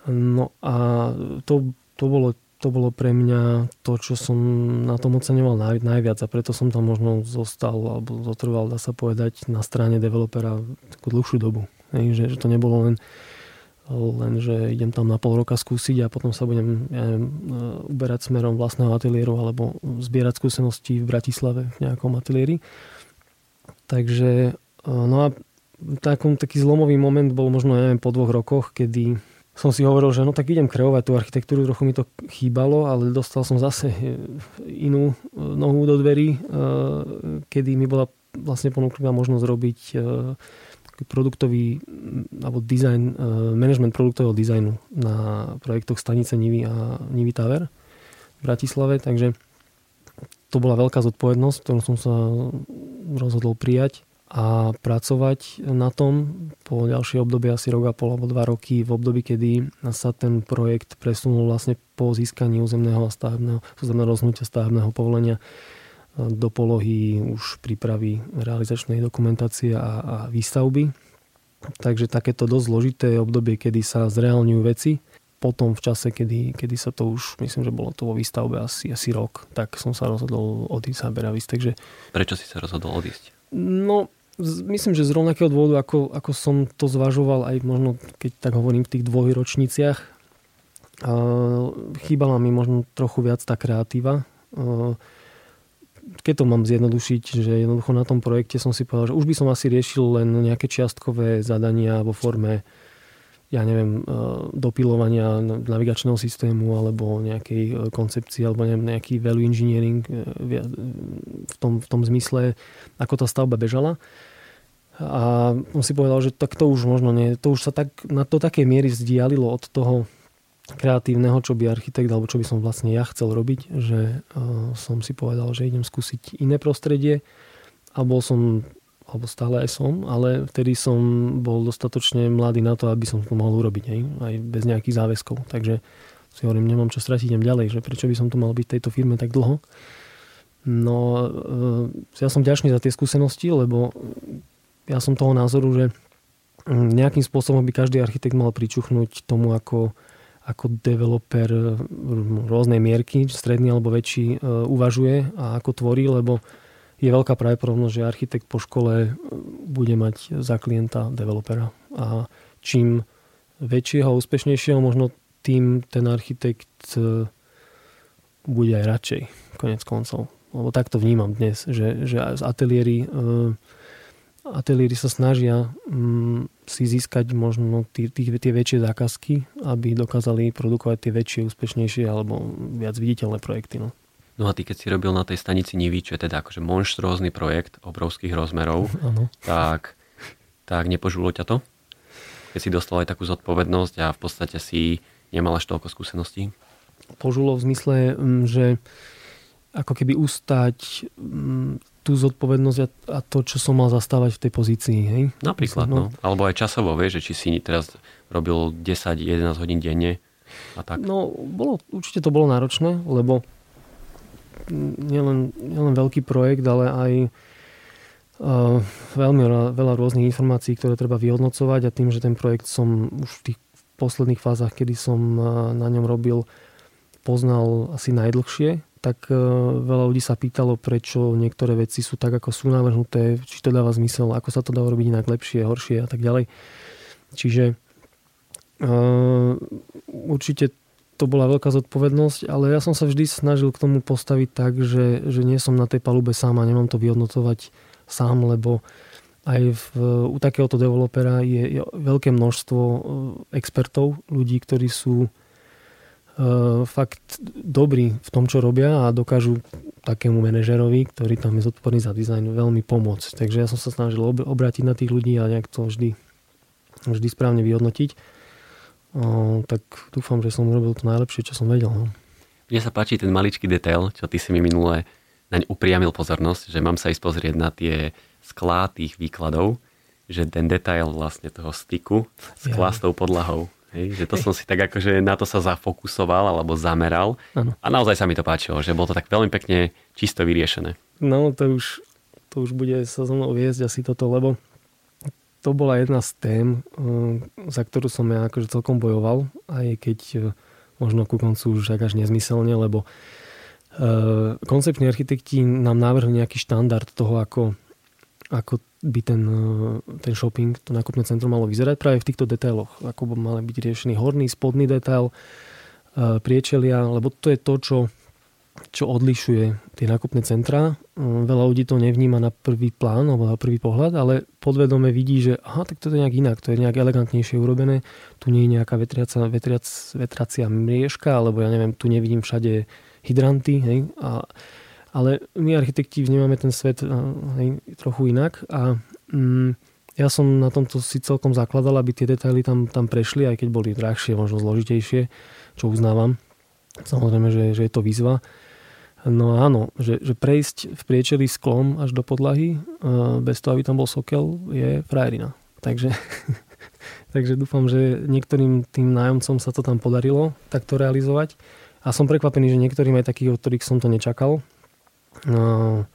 No a to, to, bolo, to bolo pre mňa to, čo som na tom oceňoval naj, najviac a preto som tam možno zostal alebo zotrval, dá sa povedať, na strane developera takú dlhšiu dobu. Hej, že, že to nebolo len len, že idem tam na pol roka skúsiť a potom sa budem ja neviem, uberať smerom vlastného ateliéru alebo zbierať skúsenosti v Bratislave v nejakom ateliéri. Takže no a takom, taký zlomový moment bol možno neviem, po dvoch rokoch, kedy som si hovoril, že no tak idem kreovať tú architektúru, trochu mi to chýbalo, ale dostal som zase inú e, nohu do dverí, e, kedy mi bola vlastne ponúknutá možnosť robiť produktový alebo design, management produktového dizajnu na projektoch stanice Nivy a Nivy Tower v Bratislave, takže to bola veľká zodpovednosť, ktorú som sa rozhodol prijať a pracovať na tom po ďalšie obdobie, asi rok a pol alebo dva roky, v období, kedy sa ten projekt presunul vlastne po získaní územného a stavebného, územného rozhodnutia stavebného povolenia e, do polohy už prípravy realizačnej dokumentácie a, a výstavby. Takže takéto dosť zložité obdobie, kedy sa zreálňujú veci. Potom v čase, kedy, kedy sa to už, myslím, že bolo to vo výstavbe asi, asi rok, tak som sa rozhodol odísť na Beravis. Takže... Prečo si sa rozhodol odísť? No, myslím, že z rovnakého dôvodu, ako, ako som to zvažoval aj možno, keď tak hovorím, v tých dvoch ročniciach, chýbala mi možno trochu viac tá kreatíva. Keď to mám zjednodušiť, že jednoducho na tom projekte som si povedal, že už by som asi riešil len nejaké čiastkové zadania vo forme ja neviem, dopilovania navigačného systému alebo nejakej koncepcii alebo neviem, nejaký value engineering v tom, v tom zmysle, ako tá stavba bežala. A on si povedal, že tak to už možno nie, to už sa tak, na to také miery vzdialilo od toho kreatívneho, čo by architekt, alebo čo by som vlastne ja chcel robiť, že som si povedal, že idem skúsiť iné prostredie a bol som, alebo stále aj som, ale vtedy som bol dostatočne mladý na to, aby som to mohol urobiť, aj, aj bez nejakých záväzkov. Takže si hovorím, nemám čo stratiť, idem ďalej, že prečo by som tu mal byť v tejto firme tak dlho. No, uh, ja som ďačný za tie skúsenosti, lebo ja som toho názoru, že nejakým spôsobom by každý architekt mal pričuchnúť tomu, ako ako developer e, rôznej mierky, stredný alebo väčší, e, uvažuje a ako tvorí, lebo je veľká pravdepodobnosť, že architekt po škole e, bude mať za klienta developera. A čím väčšieho a úspešnejšieho, možno tým ten architekt bude aj radšej, konec koncov. Lebo tak to vnímam dnes, že, že z ateliéry ateliéry sa snažia um, si získať možno tí, tí, tie väčšie zákazky, aby dokázali produkovať tie väčšie, úspešnejšie alebo viac viditeľné projekty. No. No a ty keď si robil na tej stanici Nivy, čo je teda akože monštrózny projekt obrovských rozmerov, tak, tak nepožulo ťa to? Keď si dostal aj takú zodpovednosť a v podstate si nemal až toľko skúseností? Požulo v zmysle, že ako keby ustať tú zodpovednosť a, a to, čo som mal zastávať v tej pozícii. Hej? Napríklad, no. no. Alebo aj časovo, vieš, že či si teraz robil 10-11 hodín denne a tak. No, bolo, určite to bolo náročné, lebo nielen, nielen veľký projekt, ale aj uh, veľmi veľa rôznych informácií, ktoré treba vyhodnocovať a tým, že ten projekt som už v tých posledných fázach, kedy som uh, na ňom robil, poznal asi najdlhšie, tak e, veľa ľudí sa pýtalo, prečo niektoré veci sú tak, ako sú navrhnuté, či to dáva zmysel, ako sa to dá urobiť inak lepšie, horšie a tak ďalej. Čiže uh, určite to bola veľká zodpovednosť, ale ja som sa vždy snažil k tomu postaviť tak, že, že nie som na tej palube sám a nemám to vyhodnotovať sám, lebo aj v, u takéhoto developera je, je veľké množstvo expertov, ľudí, ktorí sú uh, fakt dobrí v tom, čo robia a dokážu takému manažerovi, ktorý tam je zodpovedný za dizajn, veľmi pomôcť. Takže ja som sa snažil obrátiť na tých ľudí a nejak to vždy, vždy správne vyhodnotiť. Tak dúfam, že som urobil to najlepšie, čo som vedel. No. Mne sa páči ten maličký detail, čo ty si mi minule naň upriamil pozornosť, že mám sa ísť pozrieť na tie sklá tých výkladov, že ten detail vlastne toho styku skla ja. s tou podlahou Hej, že to som si tak akože na to sa zafokusoval alebo zameral ano. a naozaj sa mi to páčilo, že bolo to tak veľmi pekne čisto vyriešené. No to už, to už bude sa so mnou viesť asi toto, lebo to bola jedna z tém, eh, za ktorú som ja akože celkom bojoval, aj keď eh, možno ku koncu už až nezmyselne, lebo eh, konceptní architekti nám navrhli nejaký štandard toho, ako, ako by ten, ten shopping, to nákupné centrum malo vyzerať práve v týchto detailoch. Ako by mal byť riešený horný, spodný detail, priečelia, lebo to je to, čo, čo odlišuje tie nákupné centra. E, veľa ľudí to nevníma na prvý plán alebo na prvý pohľad, ale podvedome vidí, že aha, tak to je nejak inak, to je nejak elegantnejšie urobené, tu nie je nejaká vetriaca, vetriac, vetracia mriežka, alebo ja neviem, tu nevidím všade hydranty, hej, a ale my architekti vnímame ten svet eh, hej, trochu inak a mm, ja som na tomto si celkom zakladal, aby tie detaily tam, tam prešli, aj keď boli drahšie, možno zložitejšie, čo uznávam. Samozrejme, že, že je to výzva. No áno, že, že prejsť v priečeli sklom až do podlahy, eh, bez toho, aby tam bol sokel, je frajerina. Takže, takže dúfam, že niektorým tým nájomcom sa to tam podarilo takto realizovať. A som prekvapený, že niektorým aj takých, od ktorých som to nečakal, No,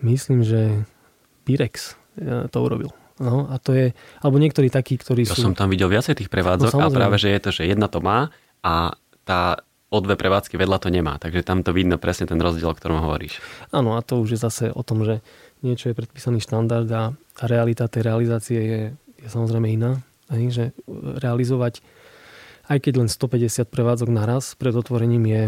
myslím, že Pirex e, to urobil. No, a to je, alebo niektorí takí, ktorí ja sú... som tam videl viacej tých prevádzok no, a práve, že je to, že jedna to má a tá o dve prevádzky vedľa to nemá. Takže tam to vidno presne ten rozdiel, o ktorom hovoríš. Áno, a to už je zase o tom, že niečo je predpísaný štandard a realita tej realizácie je, je samozrejme iná. Aj, že realizovať aj keď len 150 prevádzok naraz pred otvorením je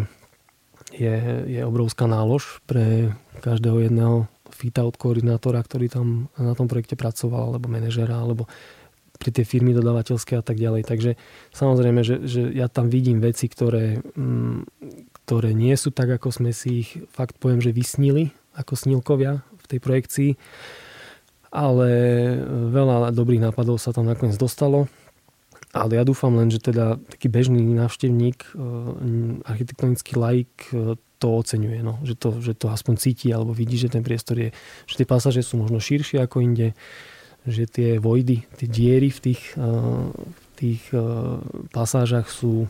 je, je obrovská nálož pre každého jedného fit-out koordinátora, ktorý tam na tom projekte pracoval, alebo manažera, alebo pre tie firmy dodávateľské a tak ďalej. Takže samozrejme, že, že ja tam vidím veci, ktoré, mm, ktoré nie sú tak, ako sme si ich fakt poviem, že vysnili ako snílkovia v tej projekcii. Ale veľa dobrých nápadov sa tam nakoniec dostalo. Ale ja dúfam len, že teda taký bežný návštevník, e, architektonický laik e, to oceňuje, no. že, to, že to aspoň cíti alebo vidí, že ten priestor je, že tie pasáže sú možno širšie ako inde, že tie vojdy, tie diery v tých, e, v tých pasážach sú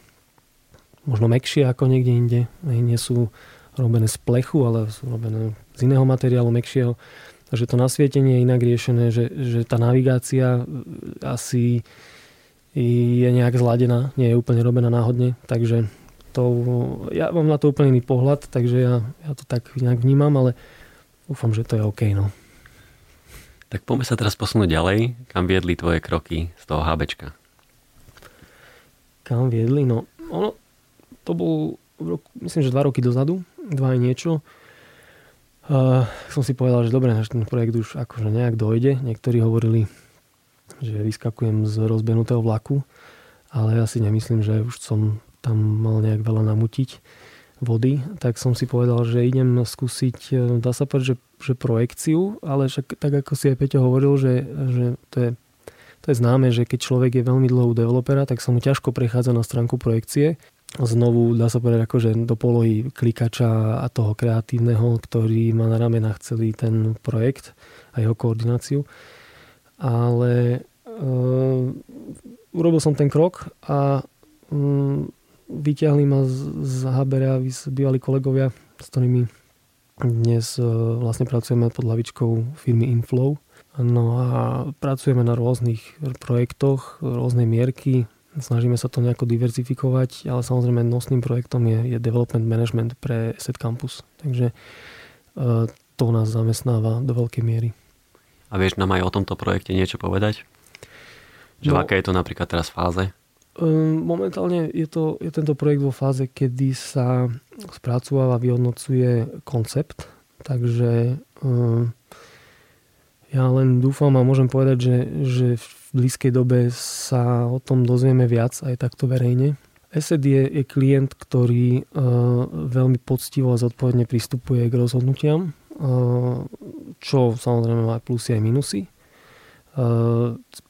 možno mekšie ako niekde inde. Nie sú robené z plechu, ale sú robené z iného materiálu, mekšieho. Takže to nasvietenie je inak riešené, že, že tá navigácia asi je nejak zladená, nie je úplne robená náhodne, takže to, ja mám na to úplne iný pohľad, takže ja, ja to tak nejak vnímam, ale dúfam, že to je OK. No. Tak poďme sa teraz posunúť ďalej. Kam viedli tvoje kroky z toho HBčka? Kam viedli? No, ono, to bol, roku, myslím, že dva roky dozadu, dva aj niečo. Uh, som si povedal, že dobre, že ten projekt už akože nejak dojde. Niektorí hovorili, že vyskakujem z rozbenutého vlaku, ale ja si nemyslím, že už som tam mal nejak veľa namutiť vody, tak som si povedal, že idem skúsiť, e, dá sa povedať, že, že projekciu, ale však tak ako si aj Peťo hovoril, že, že to, je, to je známe, že keď človek je veľmi dlho u developera, tak sa mu ťažko prechádza na stránku projekcie. Znovu dá sa povedať akože do polohy klikača a toho kreatívneho, ktorý má na ramenách celý ten projekt a jeho koordináciu ale uh, urobil som ten krok a um, vyťahli ma z, z Habera bývalí kolegovia, s ktorými dnes uh, vlastne pracujeme pod hlavičkou firmy Inflow. No a pracujeme na rôznych projektoch, rôznej mierky, snažíme sa to nejako diverzifikovať, ale samozrejme nosným projektom je, je development management pre Asset Campus. Takže uh, to nás zamestnáva do veľkej miery. A vieš nám aj o tomto projekte niečo povedať? Že no, aké je to napríklad teraz fáze? Um, momentálne je, to, je tento projekt vo fáze, kedy sa spracováva, vyhodnocuje koncept. Takže um, ja len dúfam a môžem povedať, že, že v blízkej dobe sa o tom dozvieme viac aj takto verejne. ESET je, je klient, ktorý uh, veľmi poctivo a zodpovedne pristupuje k rozhodnutiam čo samozrejme má plusy aj minusy.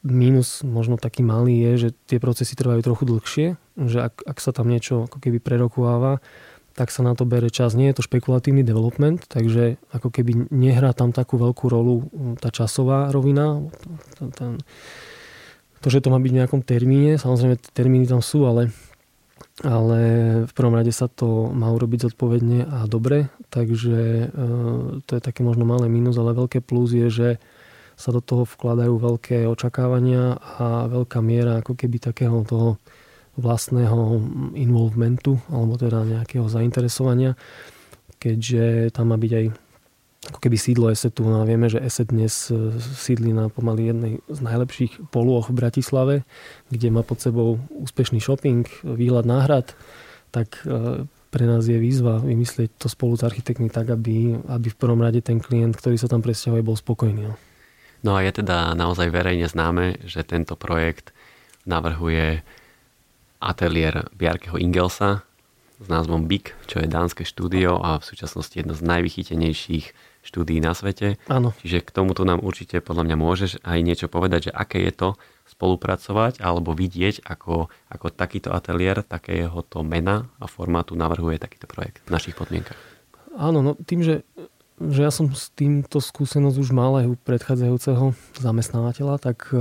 Minus možno taký malý je, že tie procesy trvajú trochu dlhšie, že ak, ak sa tam niečo ako keby prerokováva, tak sa na to bere čas. Nie je to špekulatívny development, takže ako keby nehrá tam takú veľkú rolu tá časová rovina. To, že to má byť v nejakom termíne, samozrejme termíny tam sú, ale ale v prvom rade sa to má urobiť zodpovedne a dobre, takže e, to je také možno malé mínus, ale veľké plus je, že sa do toho vkladajú veľké očakávania a veľká miera ako keby takého toho vlastného involvementu alebo teda nejakého zainteresovania, keďže tam má byť aj ako keby sídlo Esetu. No a vieme, že Eset dnes e, sídli na pomaly jednej z najlepších polôch v Bratislave, kde má pod sebou úspešný shopping, výhľad náhrad, tak e, pre nás je výzva vymyslieť to spolu s architektmi tak, aby, aby v prvom rade ten klient, ktorý sa tam presťahuje, bol spokojný. No. a je teda naozaj verejne známe, že tento projekt navrhuje ateliér Bjarkeho Ingelsa s názvom BIG, čo je dánske štúdio a v súčasnosti jedno z najvychytenejších štúdií na svete. Áno. Čiže k tomuto nám určite podľa mňa môžeš aj niečo povedať, že aké je to spolupracovať alebo vidieť, ako, ako takýto ateliér, takého to mena a formátu navrhuje takýto projekt v našich podmienkach. Áno, no tým, že že ja som s týmto skúsenosť už mal aj u predchádzajúceho zamestnávateľa, tak e,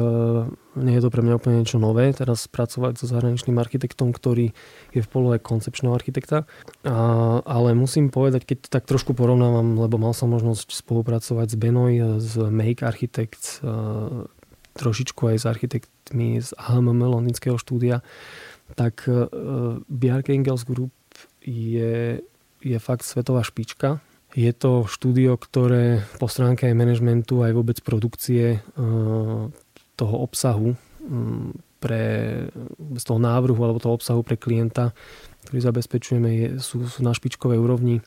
nie je to pre mňa úplne niečo nové, teraz pracovať so zahraničným architektom, ktorý je v polohe koncepčného architekta. A, ale musím povedať, keď to tak trošku porovnávam, lebo mal som možnosť spolupracovať s Benoj, z Make Architects, e, trošičku aj s architektmi z HMM londýnskeho štúdia, tak e, Bjarke Ingels Group je, je fakt svetová špička je to štúdio, ktoré po stránke aj manažmentu, aj vôbec produkcie eh, toho obsahu pre, z toho návrhu alebo toho obsahu pre klienta, ktorý zabezpečujeme, je, sú, sú na špičkovej úrovni.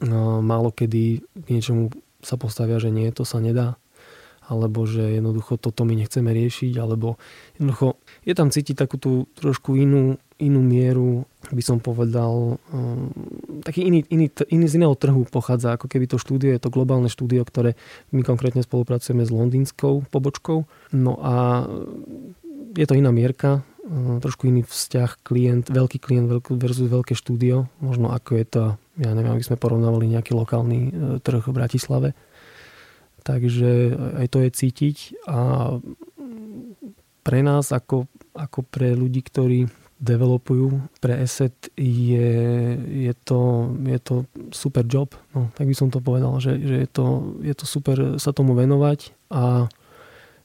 No, málo kedy k niečomu sa postavia, že nie, to sa nedá. alebo že jednoducho toto my nechceme riešiť, alebo jednoducho je tam cítiť takú tú trošku inú, inú mieru, by som povedal, um, taký iný, iný, iný z iného trhu pochádza, ako keby to štúdio, je to globálne štúdio, ktoré my konkrétne spolupracujeme s londýnskou pobočkou. No a je to iná mierka, um, trošku iný vzťah klient, veľký klient versus veľké štúdio, možno ako je to, ja neviem, aby sme porovnávali nejaký lokálny uh, trh v Bratislave. Takže aj to je cítiť a pre nás ako, ako pre ľudí, ktorí developujú pre asset je, je, to, je to super job. No, tak by som to povedal, že, že je, to, je to super sa tomu venovať a,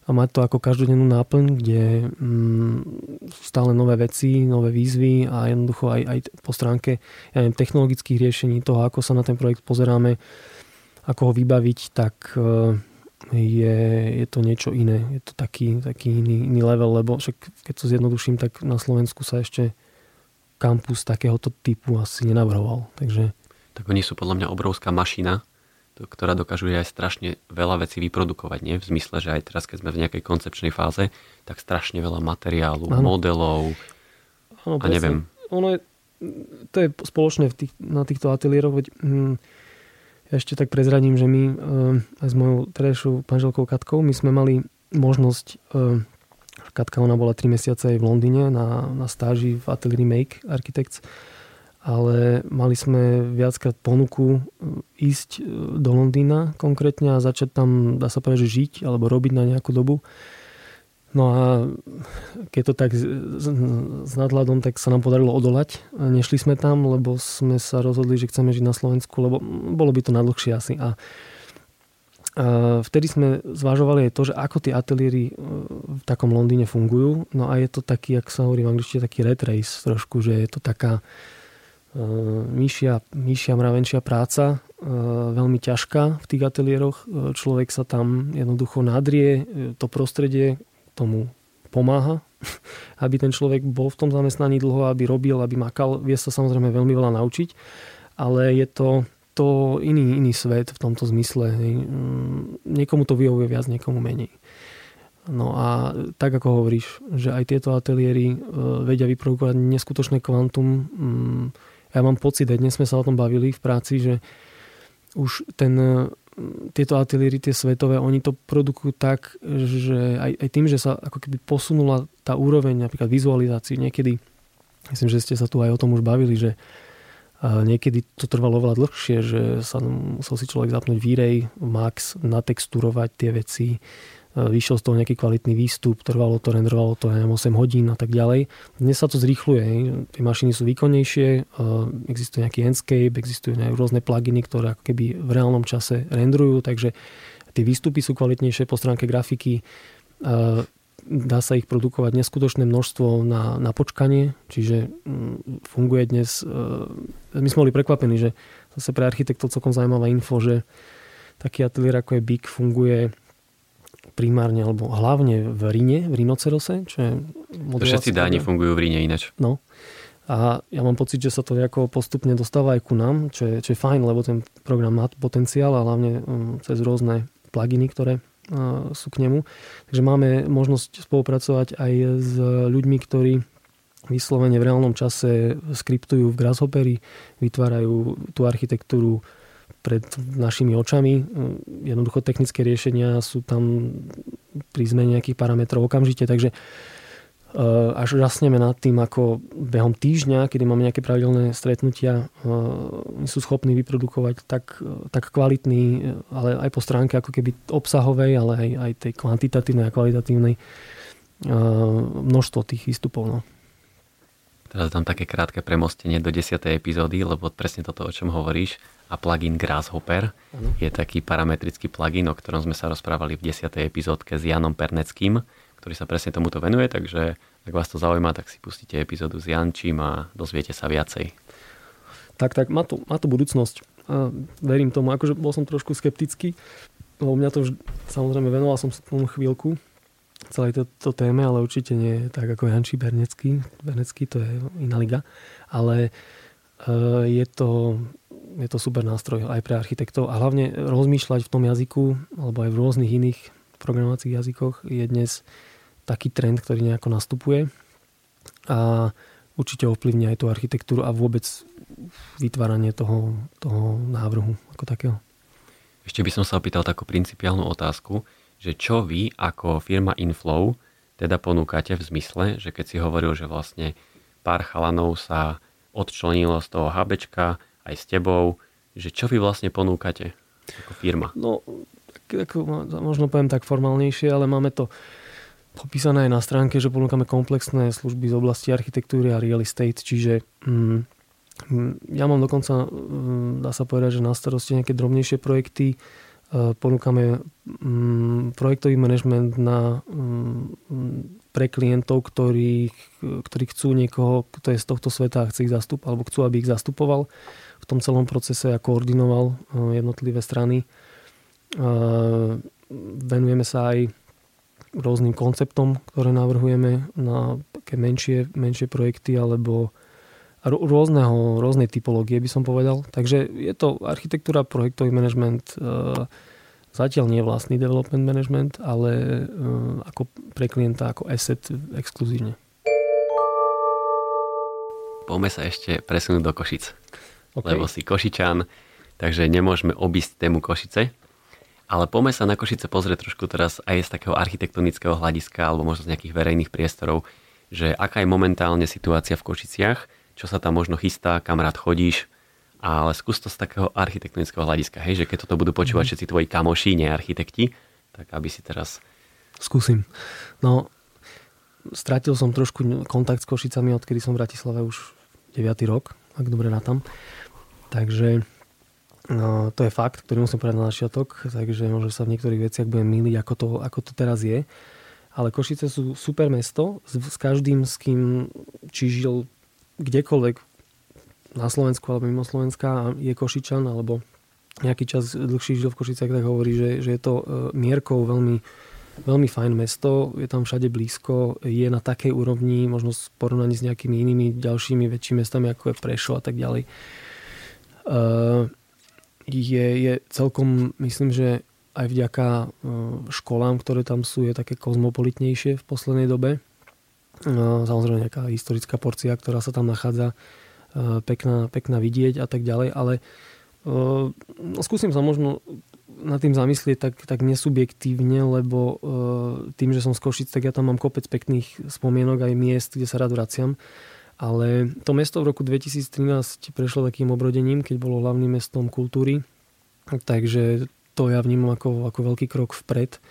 a mať to ako každodennú náplň, kde mm, sú stále nové veci, nové výzvy a jednoducho aj, aj po stránke ja neviem, technologických riešení, toho, ako sa na ten projekt pozeráme, ako ho vybaviť, tak je, je to niečo iné. Je to taký, taký iný, iný level, lebo však keď to zjednoduším, tak na Slovensku sa ešte kampus takéhoto typu asi nenavrhoval. Takže... Tak oni sú podľa mňa obrovská mašina, ktorá dokážu aj strašne veľa vecí vyprodukovať. Nie? V zmysle, že aj teraz, keď sme v nejakej koncepčnej fáze, tak strašne veľa materiálu, ano. modelov ano, a neviem. Ono je, to je spoločné v tých, na týchto ateliéroch, veď hm, ja ešte tak prezradím, že my eh, aj s mojou terajšou manželkou Katkou, my sme mali možnosť, eh, Katka ona bola 3 mesiace aj v Londýne na, na stáži v ateliéri Make Architects, ale mali sme viackrát ponuku eh, ísť do Londýna konkrétne a začať tam, dá sa povedať, že žiť alebo robiť na nejakú dobu. No a keď to tak s nadhľadom, tak sa nám podarilo odolať. Nešli sme tam, lebo sme sa rozhodli, že chceme žiť na Slovensku, lebo bolo by to najdlhšie asi. A vtedy sme zvažovali aj to, že ako tie ateliéry e, v takom Londýne fungujú. No a je to taký, ak sa hovorí v angličtine, taký red race trošku, že je to taká uh, myšia, myšia mravenčia práca, uh, veľmi ťažká v tých ateliéroch. Človek sa tam jednoducho nadrie, to prostredie, tomu pomáha, aby ten človek bol v tom zamestnaní dlho, aby robil, aby makal. Vie sa samozrejme veľmi veľa naučiť, ale je to, to iný, iný svet v tomto zmysle. Mm, niekomu to vyhovuje viac, niekomu menej. No a tak ako hovoríš, že aj tieto ateliéry e, vedia vyprodukovať neskutočné kvantum. Mm, ja mám pocit, aj dnes sme sa o tom bavili v práci, že už ten tieto ateliéry, tie svetové, oni to produkujú tak, že aj, aj tým, že sa ako keby posunula tá úroveň napríklad vizualizácií niekedy, myslím, že ste sa tu aj o tom už bavili, že niekedy to trvalo oveľa dlhšie, že sa musel si človek zapnúť výrej, max, natexturovať tie veci, vyšiel z toho nejaký kvalitný výstup, trvalo to, renderovalo to neviem, 8 hodín a tak ďalej. Dnes sa to zrýchluje, tie mašiny sú výkonnejšie, existuje nejaký Enscape, existujú nejaké rôzne pluginy, ktoré ako keby v reálnom čase renderujú, takže tie výstupy sú kvalitnejšie po stránke grafiky, dá sa ich produkovať neskutočné množstvo na, na počkanie, čiže mm, funguje dnes, my sme boli prekvapení, že zase pre architektov celkom zaujímavá info, že taký ateliér ako je BIG funguje primárne alebo hlavne v Rine, v Rinocerose, čo je Všetci dáni fungujú v Rine ináč. No. A ja mám pocit, že sa to nejako postupne dostáva aj ku nám, čo je, čo je fajn, lebo ten program má potenciál a hlavne um, cez rôzne pluginy, ktoré uh, sú k nemu. Takže máme možnosť spolupracovať aj s ľuďmi, ktorí vyslovene v reálnom čase skriptujú v Grasshopperi, vytvárajú tú architektúru pred našimi očami. Jednoducho technické riešenia sú tam pri zmene nejakých parametrov okamžite, takže eh, až žasneme nad tým, ako behom týždňa, kedy máme nejaké pravidelné stretnutia, eh, sú schopní vyprodukovať tak, tak kvalitný, ale aj po stránke ako keby obsahovej, ale aj, aj tej kvantitatívnej a kvalitatívnej eh, množstvo tých výstupov. No. Teraz dám také krátke premostenie do 10. epizódy, lebo presne toto, o čom hovoríš a plugin Grasshopper ano. je taký parametrický plugin, o ktorom sme sa rozprávali v 10. epizódke s Janom Perneckým, ktorý sa presne tomuto venuje, takže ak vás to zaujíma, tak si pustíte epizódu s Jančím a dozviete sa viacej. Tak, tak, má to, má to budúcnosť. A verím tomu, akože bol som trošku skeptický, lebo mňa to už, samozrejme venoval som sa tomu chvíľku, celej to, téme, ale určite nie tak ako Jančí Bernecký. Bernecký to je iná liga. Ale uh, je to je to super nástroj aj pre architektov a hlavne rozmýšľať v tom jazyku alebo aj v rôznych iných programovacích jazykoch je dnes taký trend, ktorý nejako nastupuje a určite ovplyvňuje aj tú architektúru a vôbec vytváranie toho, toho návrhu ako takého. Ešte by som sa opýtal takú principiálnu otázku, že čo vy ako firma Inflow teda ponúkate v zmysle, že keď si hovoril, že vlastne pár chalanov sa odčlenilo z toho HBčka aj s tebou, že čo vy vlastne ponúkate ako firma? No, tak, možno poviem tak formálnejšie, ale máme to popísané aj na stránke, že ponúkame komplexné služby z oblasti architektúry a real estate, čiže mm, mm ja mám dokonca, mm, dá sa povedať, že na starosti nejaké drobnejšie projekty, e, ponúkame mm, projektový manažment na, pre klientov, ktorí, ktorí chcú niekoho, kto je z tohto sveta a chce ich zastupovať, alebo chcú, aby ich zastupoval v tom celom procese a koordinoval e, jednotlivé strany. E, venujeme sa aj rôznym konceptom, ktoré navrhujeme na také menšie, menšie projekty alebo rôzneho, rôznej typológie by som povedal. Takže je to architektúra, projektový management, e, zatiaľ nie vlastný development management, ale ako pre klienta ako asset exkluzívne. Poďme sa ešte presunúť do Košic okay. lebo si Košičan, takže nemôžeme obísť tému Košice. Ale poďme sa na Košice pozrieť trošku teraz aj z takého architektonického hľadiska alebo možno z nejakých verejných priestorov, že aká je momentálne situácia v Košiciach, čo sa tam možno chystá, kam rád chodíš, ale skús to z takého architektonického hľadiska, hej, že keď toto budú počúvať mm. všetci tvoji kamoši, nie architekti, tak aby si teraz... Skúsim. No, stratil som trošku kontakt s Košicami, odkedy som v Bratislave už 9. rok, ak dobre rátam. Takže no, to je fakt, ktorý musím povedať na začiatok, takže možno sa v niektorých veciach budem míliť, ako to, ako to teraz je. Ale Košice sú super mesto s, s každým, s kým či žil kdekoľvek na Slovensku alebo mimo Slovenska je Košičan alebo nejaký čas dlhší žil v Košicách, tak hovorí, že, že je to e, mierkou veľmi, veľmi fajn mesto, je tam všade blízko, je na takej úrovni, možno v porovnaní s nejakými inými ďalšími väčšími mestami, ako je Prešo a tak ďalej. Uh, je, je celkom, myslím, že aj vďaka uh, školám, ktoré tam sú, je také kozmopolitnejšie v poslednej dobe. Uh, samozrejme nejaká historická porcia, ktorá sa tam nachádza, pekná, pekná vidieť a tak ďalej, ale no, skúsim sa možno nad tým zamyslieť tak, tak nesubjektívne, lebo tým, že som z Košic, tak ja tam mám kopec pekných spomienok aj miest, kde sa rád vraciam. Ale to mesto v roku 2013 prešlo takým obrodením, keď bolo hlavným mestom kultúry. Takže to ja vnímam ako, ako veľký krok vpred,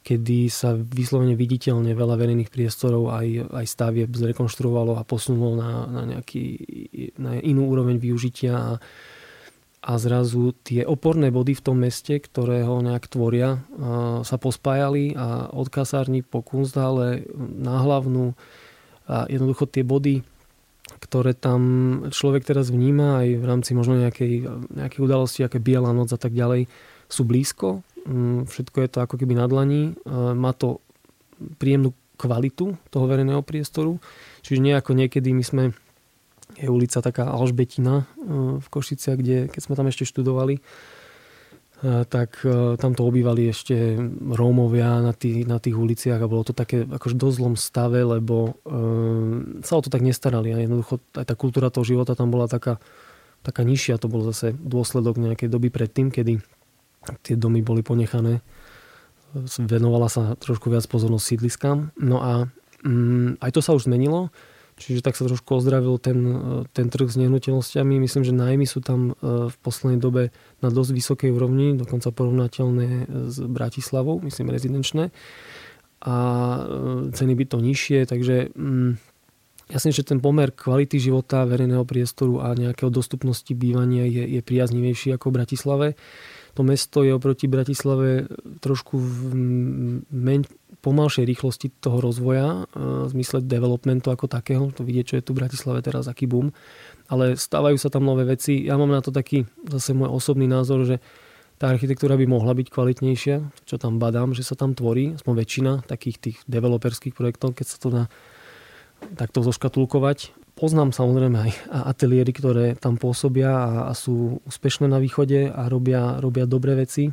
kedy sa vyslovene viditeľne veľa verejných priestorov aj, aj stavieb zrekonštruovalo a posunulo na, na, nejaký, na inú úroveň využitia a, a zrazu tie oporné body v tom meste, ktoré ho nejak tvoria, sa pospájali a od kasárny po Kunsthále na hlavnú a jednoducho tie body ktoré tam človek teraz vníma aj v rámci možno nejakej, nejakej udalosti, aké biela noc a tak ďalej, sú blízko. Mm, všetko je to ako keby na dlaní. Má to príjemnú kvalitu toho verejného priestoru. Čiže nie ako niekedy my sme je ulica taká Alžbetina e, v Košiciach, kde keď sme tam ešte študovali, E, tak e, tam to obývali ešte Rómovia na tých, na tých uliciach a bolo to také akož dosť zlom stave, lebo e, sa o to tak nestarali a jednoducho aj tá kultúra toho života tam bola taká, taká nižšia, to bol zase dôsledok nejakej doby predtým, kedy tie domy boli ponechané. Venovala sa trošku viac pozornosť sídliskám. No a mm, aj to sa už zmenilo. Čiže tak sa trošku ozdravil ten, e, ten trh s nehnuteľnosťami. Myslím, že nájmy sú tam e, v poslednej dobe na dosť vysokej úrovni, dokonca porovnateľné s Bratislavou, myslím rezidenčné. A e, ceny by to nižšie, takže mm, jasne, že ten pomer kvality života, verejného priestoru a nejakého dostupnosti bývania je, je priaznivejší ako v Bratislave. To mesto je oproti Bratislave trošku v men, pomalšej rýchlosti toho rozvoja, v zmysle developmentu ako takého, to vidieť, čo je tu v Bratislave teraz, aký boom. Ale stávajú sa tam nové veci. Ja mám na to taký zase môj osobný názor, že tá architektúra by mohla byť kvalitnejšia, čo tam badám, že sa tam tvorí, aspoň väčšina takých tých developerských projektov, keď sa to dá takto zoškatulkovať. Poznám samozrejme aj ateliéry, ktoré tam pôsobia a sú úspešné na východe a robia, robia dobré veci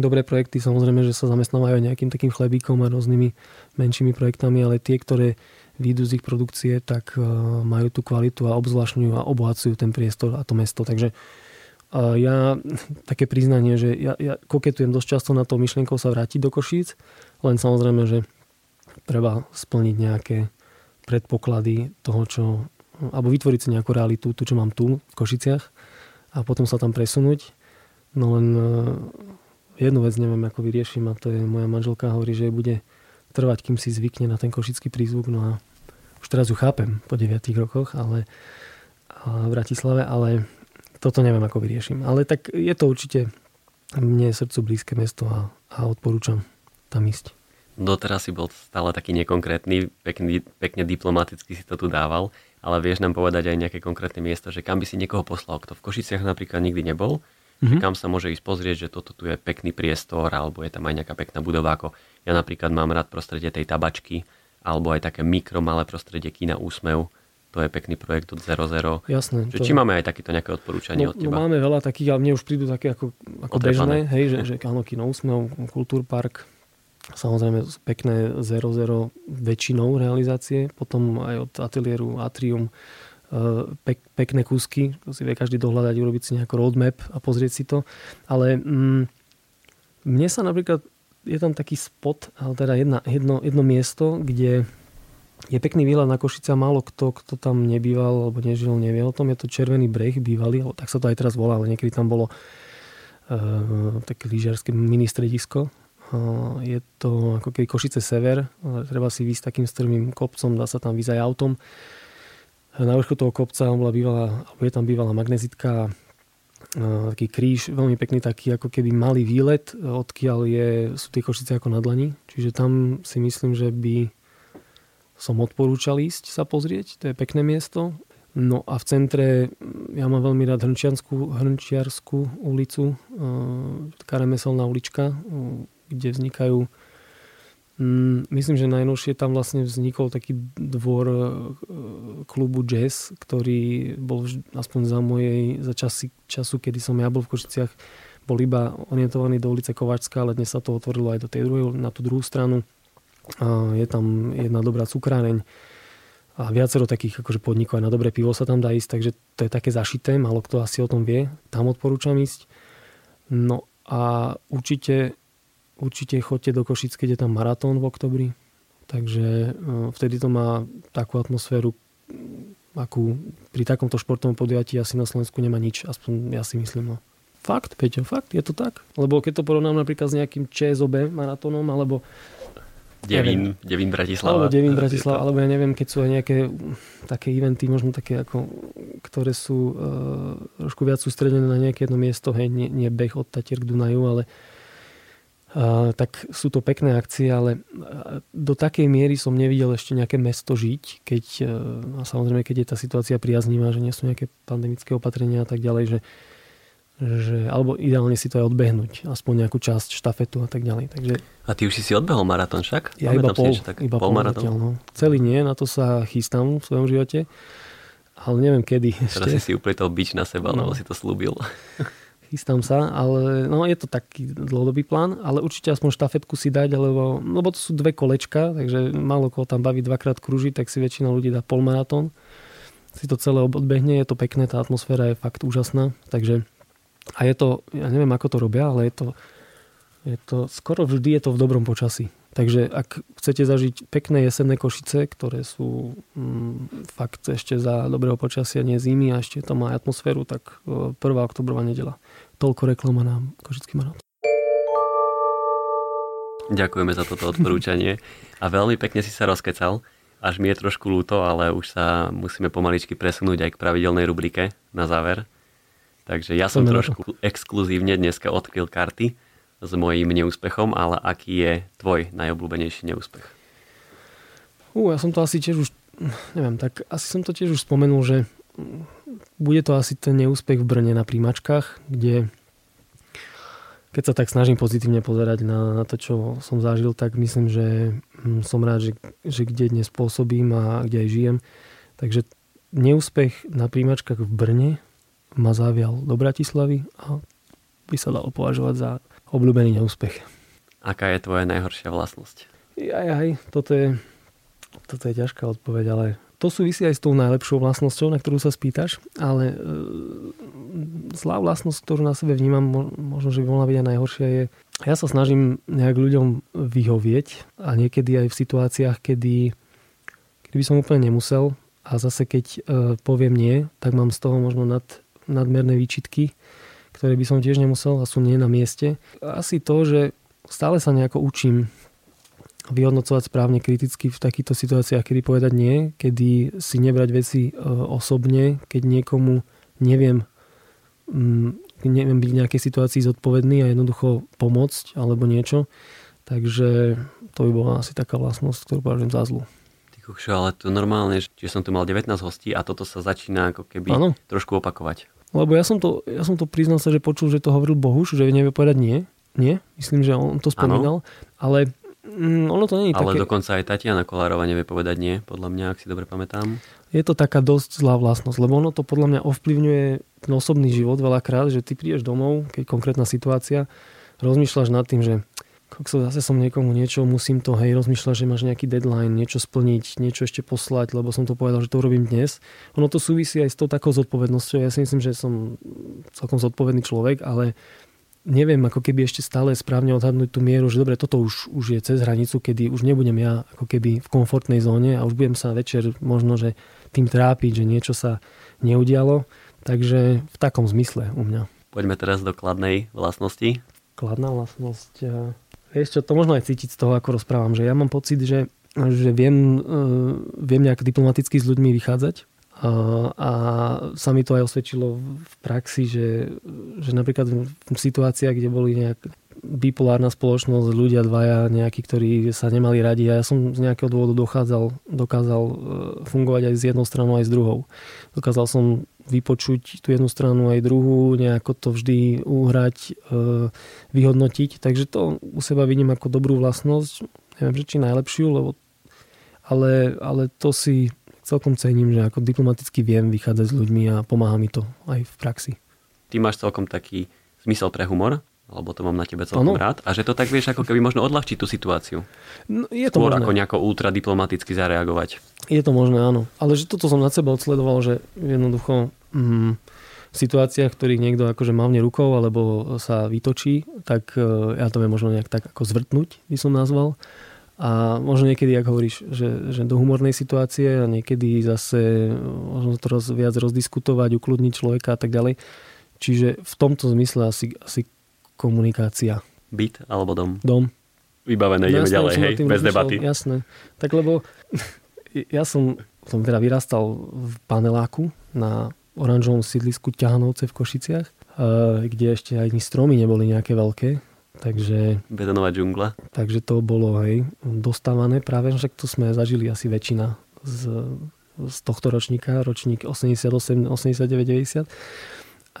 dobré projekty samozrejme, že sa zamestnávajú aj nejakým takým chlebíkom a rôznymi menšími projektami, ale tie, ktoré výjdu z ich produkcie, tak e, majú tú kvalitu a obzvlášňujú a obohacujú ten priestor a to mesto. Takže ja, také priznanie, že ja, ja koketujem dosť často na to myšlienkou sa vrátiť do Košíc, len samozrejme, že treba splniť nejaké predpoklady toho, čo alebo vytvoriť si nejakú realitu, tu, čo mám tu v Košiciach a potom sa tam presunúť. No len e, jednu vec neviem, ako vyrieším a to je moja manželka hovorí, že bude trvať, kým si zvykne na ten košický prízvuk. No a už teraz ju chápem po 9 rokoch, ale v Bratislave, ale toto neviem, ako vyrieším. Ale tak je to určite mne srdcu blízke mesto a, a odporúčam tam ísť. Doteraz si bol stále taký nekonkrétny, pekný, pekne diplomaticky si to tu dával, ale vieš nám povedať aj nejaké konkrétne miesto, že kam by si niekoho poslal, kto v Košiciach napríklad nikdy nebol, mm-hmm. kam sa môže ísť pozrieť, že toto tu je pekný priestor, alebo je tam aj nejaká pekná budova, ako ja napríklad mám rád prostredie tej tabačky, alebo aj také mikro malé prostredie Kína Úsmev, to je pekný projekt od 00. Jasné. Že to... Či máme aj takéto nejaké odporúčanie no, od teba? No máme veľa takých, ale mne už prídu také ako, ako bežné, hej, že, že áno, Kino Úsmev, Kultúrpark, samozrejme pekné 00 väčšinou realizácie, potom aj od ateliéru Atrium pek, pekné kúsky, to si vie každý dohľadať, urobiť si nejaký roadmap a pozrieť si to. Ale mm, mne sa napríklad, je tam taký spot, ale teda jedna, jedno, jedno miesto, kde je pekný výhľad na Košice a málo kto, kto tam nebýval alebo nežil, nevie o tom. Je to Červený breh bývalý, tak sa to aj teraz volá, ale niekedy tam bolo uh, také lyžiarske mini stredisko. Uh, je to ako keby Košice sever, treba si výsť takým strmým kopcom, dá sa tam výsť aj autom. Na vrchu toho kopca bola bývalá, je tam bývalá magnezitka, taký kríž, veľmi pekný taký ako keby malý výlet, odkiaľ je, sú tie Košice ako na dlani. Čiže tam si myslím, že by som odporúčal ísť sa pozrieť, to je pekné miesto. No a v centre, ja mám veľmi rád Hrnčiarskú, Hrnčiarskú ulicu, taká remeselná ulička, kde vznikajú mm, Myslím, že najnovšie tam vlastne vznikol taký dvor klubu jazz, ktorý bol aspoň za mojej, za časy, času, kedy som ja bol v Košiciach, bol iba orientovaný do ulice Kovačská, ale dnes sa to otvorilo aj do tej druhej, na tú druhú stranu je tam jedna dobrá cukráreň a viacero takých akože podnikov aj na dobré pivo sa tam dá ísť, takže to je také zašité, málo kto asi o tom vie, tam odporúčam ísť. No a určite, určite chodte do Košic, keď je tam maratón v oktobri, takže e, vtedy to má takú atmosféru, akú pri takomto športovom podujatí asi na Slovensku nemá nič, aspoň ja si myslím. No. Fakt, Peťo, fakt, je to tak? Lebo keď to porovnám napríklad s nejakým ČSOB maratónom, alebo Devín, Devín Bratislava. Alebo Devín Bratislava, alebo ja neviem, keď sú aj nejaké také eventy, možno také ako, ktoré sú uh, trošku viac sústredené na nejaké jedno miesto, hej, nie, nie beh od Tatier k Dunaju, ale tak sú to pekné akcie, ale do takej miery som nevidel ešte nejaké mesto žiť, keď, uh, a samozrejme, keď je tá situácia priaznivá, že nie sú nejaké pandemické opatrenia a tak ďalej, že že, alebo ideálne si to aj odbehnúť, aspoň nejakú časť štafetu a tak ďalej. Takže, a ty už si si odbehol maratón však? Ja Máme iba pol, tak, iba pol, maratón. no. Celý nie, na to sa chystám v svojom živote, ale neviem kedy Teraz ešte. si si upretal bič na seba, no. lebo si to slúbil. Chystám sa, ale no, je to taký dlhodobý plán, ale určite aspoň štafetku si dať, lebo, lebo to sú dve kolečka, takže málo koho tam baví dvakrát kružiť, tak si väčšina ľudí dá polmaratón. Si to celé odbehne, je to pekné, tá atmosféra je fakt úžasná, takže a je to, ja neviem ako to robia, ale je to, je to, skoro vždy je to v dobrom počasí. Takže ak chcete zažiť pekné jesenné košice, ktoré sú mm, fakt ešte za dobrého počasia, nie zimy a ešte to má atmosféru, tak 1. oktobrová nedela. Toľko reklama na Košický maratón. Ďakujeme za toto odporúčanie a veľmi pekne si sa rozkecal. Až mi je trošku ľúto, ale už sa musíme pomaličky presunúť aj k pravidelnej rubrike na záver. Takže ja som trošku exkluzívne dneska odkryl karty s mojím neúspechom, ale aký je tvoj najobľúbenejší neúspech? Uh, ja som to asi tiež už, neviem, tak asi som to tiež už spomenul, že bude to asi ten neúspech v Brne na príjmačkách, kde keď sa tak snažím pozitívne pozerať na, na to, čo som zažil, tak myslím, že hm, som rád, že, že kde dnes pôsobím a kde aj žijem. Takže neúspech na príjmačkách v Brne ma zavial do Bratislavy a by sa dalo považovať za obľúbený neúspech. Aká je tvoja najhoršia vlastnosť? Aj, aj, toto je, toto je ťažká odpoveď, ale to súvisí aj s tou najlepšou vlastnosťou, na ktorú sa spýtaš, ale e, zlá vlastnosť, ktorú na sebe vnímam, možno, že by mohla byť aj najhoršia, je, ja sa snažím nejak ľuďom vyhovieť a niekedy aj v situáciách, kedy, kedy by som úplne nemusel a zase keď e, poviem nie, tak mám z toho možno nad, nadmerné výčitky, ktoré by som tiež nemusel a sú nie na mieste. Asi to, že stále sa nejako učím vyhodnocovať správne kriticky v takýchto situáciách, kedy povedať nie, kedy si nebrať veci e, osobne, keď niekomu neviem, mm, neviem byť v nejakej situácii zodpovedný a jednoducho pomôcť alebo niečo. Takže to by bola asi taká vlastnosť, ktorú považujem za zlú. Ty kušo, ale to normálne, že som tu mal 19 hostí a toto sa začína ako keby ano. trošku opakovať. Lebo ja som to, ja som to priznal sa, že počul, že to hovoril Bohuš, že nevie povedať nie. Nie, myslím, že on to spomínal. Ano. Ale Mm, ono to je Ale také... dokonca aj Tatiana Kolárova nevie povedať nie, podľa mňa, ak si dobre pamätám. Je to taká dosť zlá vlastnosť, lebo ono to podľa mňa ovplyvňuje ten osobný život veľakrát, že ty prídeš domov, keď konkrétna situácia, rozmýšľaš nad tým, že kokso, zase som niekomu niečo, musím to, hej, rozmýšľaš, že máš nejaký deadline, niečo splniť, niečo ešte poslať, lebo som to povedal, že to urobím dnes. Ono to súvisí aj s tou takou zodpovednosťou. Ja si myslím, že som celkom zodpovedný človek, ale neviem ako keby ešte stále správne odhadnúť tú mieru, že dobre, toto už, už je cez hranicu, kedy už nebudem ja ako keby v komfortnej zóne a už budem sa večer možno, že tým trápiť, že niečo sa neudialo. Takže v takom zmysle u mňa. Poďme teraz do kladnej vlastnosti. Kladná vlastnosť. Vieš čo, to možno aj cítiť z toho, ako rozprávam, že ja mám pocit, že, že viem, e, viem nejak diplomaticky s ľuďmi vychádzať, a sa mi to aj osvedčilo v praxi, že, že napríklad v situáciách, kde boli nejak bipolárna spoločnosť, ľudia dvaja nejakí, ktorí sa nemali radi a ja som z nejakého dôvodu dochádzal, dokázal e, fungovať aj s jednou stranou, aj s druhou. Dokázal som vypočuť tú jednu stranu aj druhú, nejako to vždy uhrať, e, vyhodnotiť. Takže to u seba vidím ako dobrú vlastnosť. Neviem, že či najlepšiu, lebo ale, ale to si celkom cením, že ako diplomaticky viem vychádzať s ľuďmi a pomáha mi to aj v praxi. Ty máš celkom taký zmysel pre humor, alebo to mám na tebe celkom ano. rád. A že to tak vieš ako keby možno odľahčiť tú situáciu. No, je to Skôr možné. ako nejako ultra diplomaticky zareagovať. Je to možné, áno. Ale že toto som na seba odsledoval, že jednoducho mm, v situáciách, v ktorých niekto akože mávne rukou alebo sa vytočí, tak e, ja to viem možno nejak tak ako zvrtnúť, by som nazval. A možno niekedy, ako hovoríš, že, že do humornej situácie a niekedy zase možno to roz, viac rozdiskutovať, ukludniť človeka a tak ďalej. Čiže v tomto zmysle asi, asi komunikácia. Byt alebo dom? Dom. Vybavené, ideme jasné, ďalej, hej, bez debaty. Jasné. Tak lebo ja som, som teda vyrastal v paneláku na oranžovom sídlisku Ťahanovce v Košiciach, eh, kde ešte ani stromy neboli nejaké veľké Takže, Betonová džungla. Takže to bolo aj dostávané práve, však to sme zažili asi väčšina z, z tohto ročníka, ročník 88, 89, 90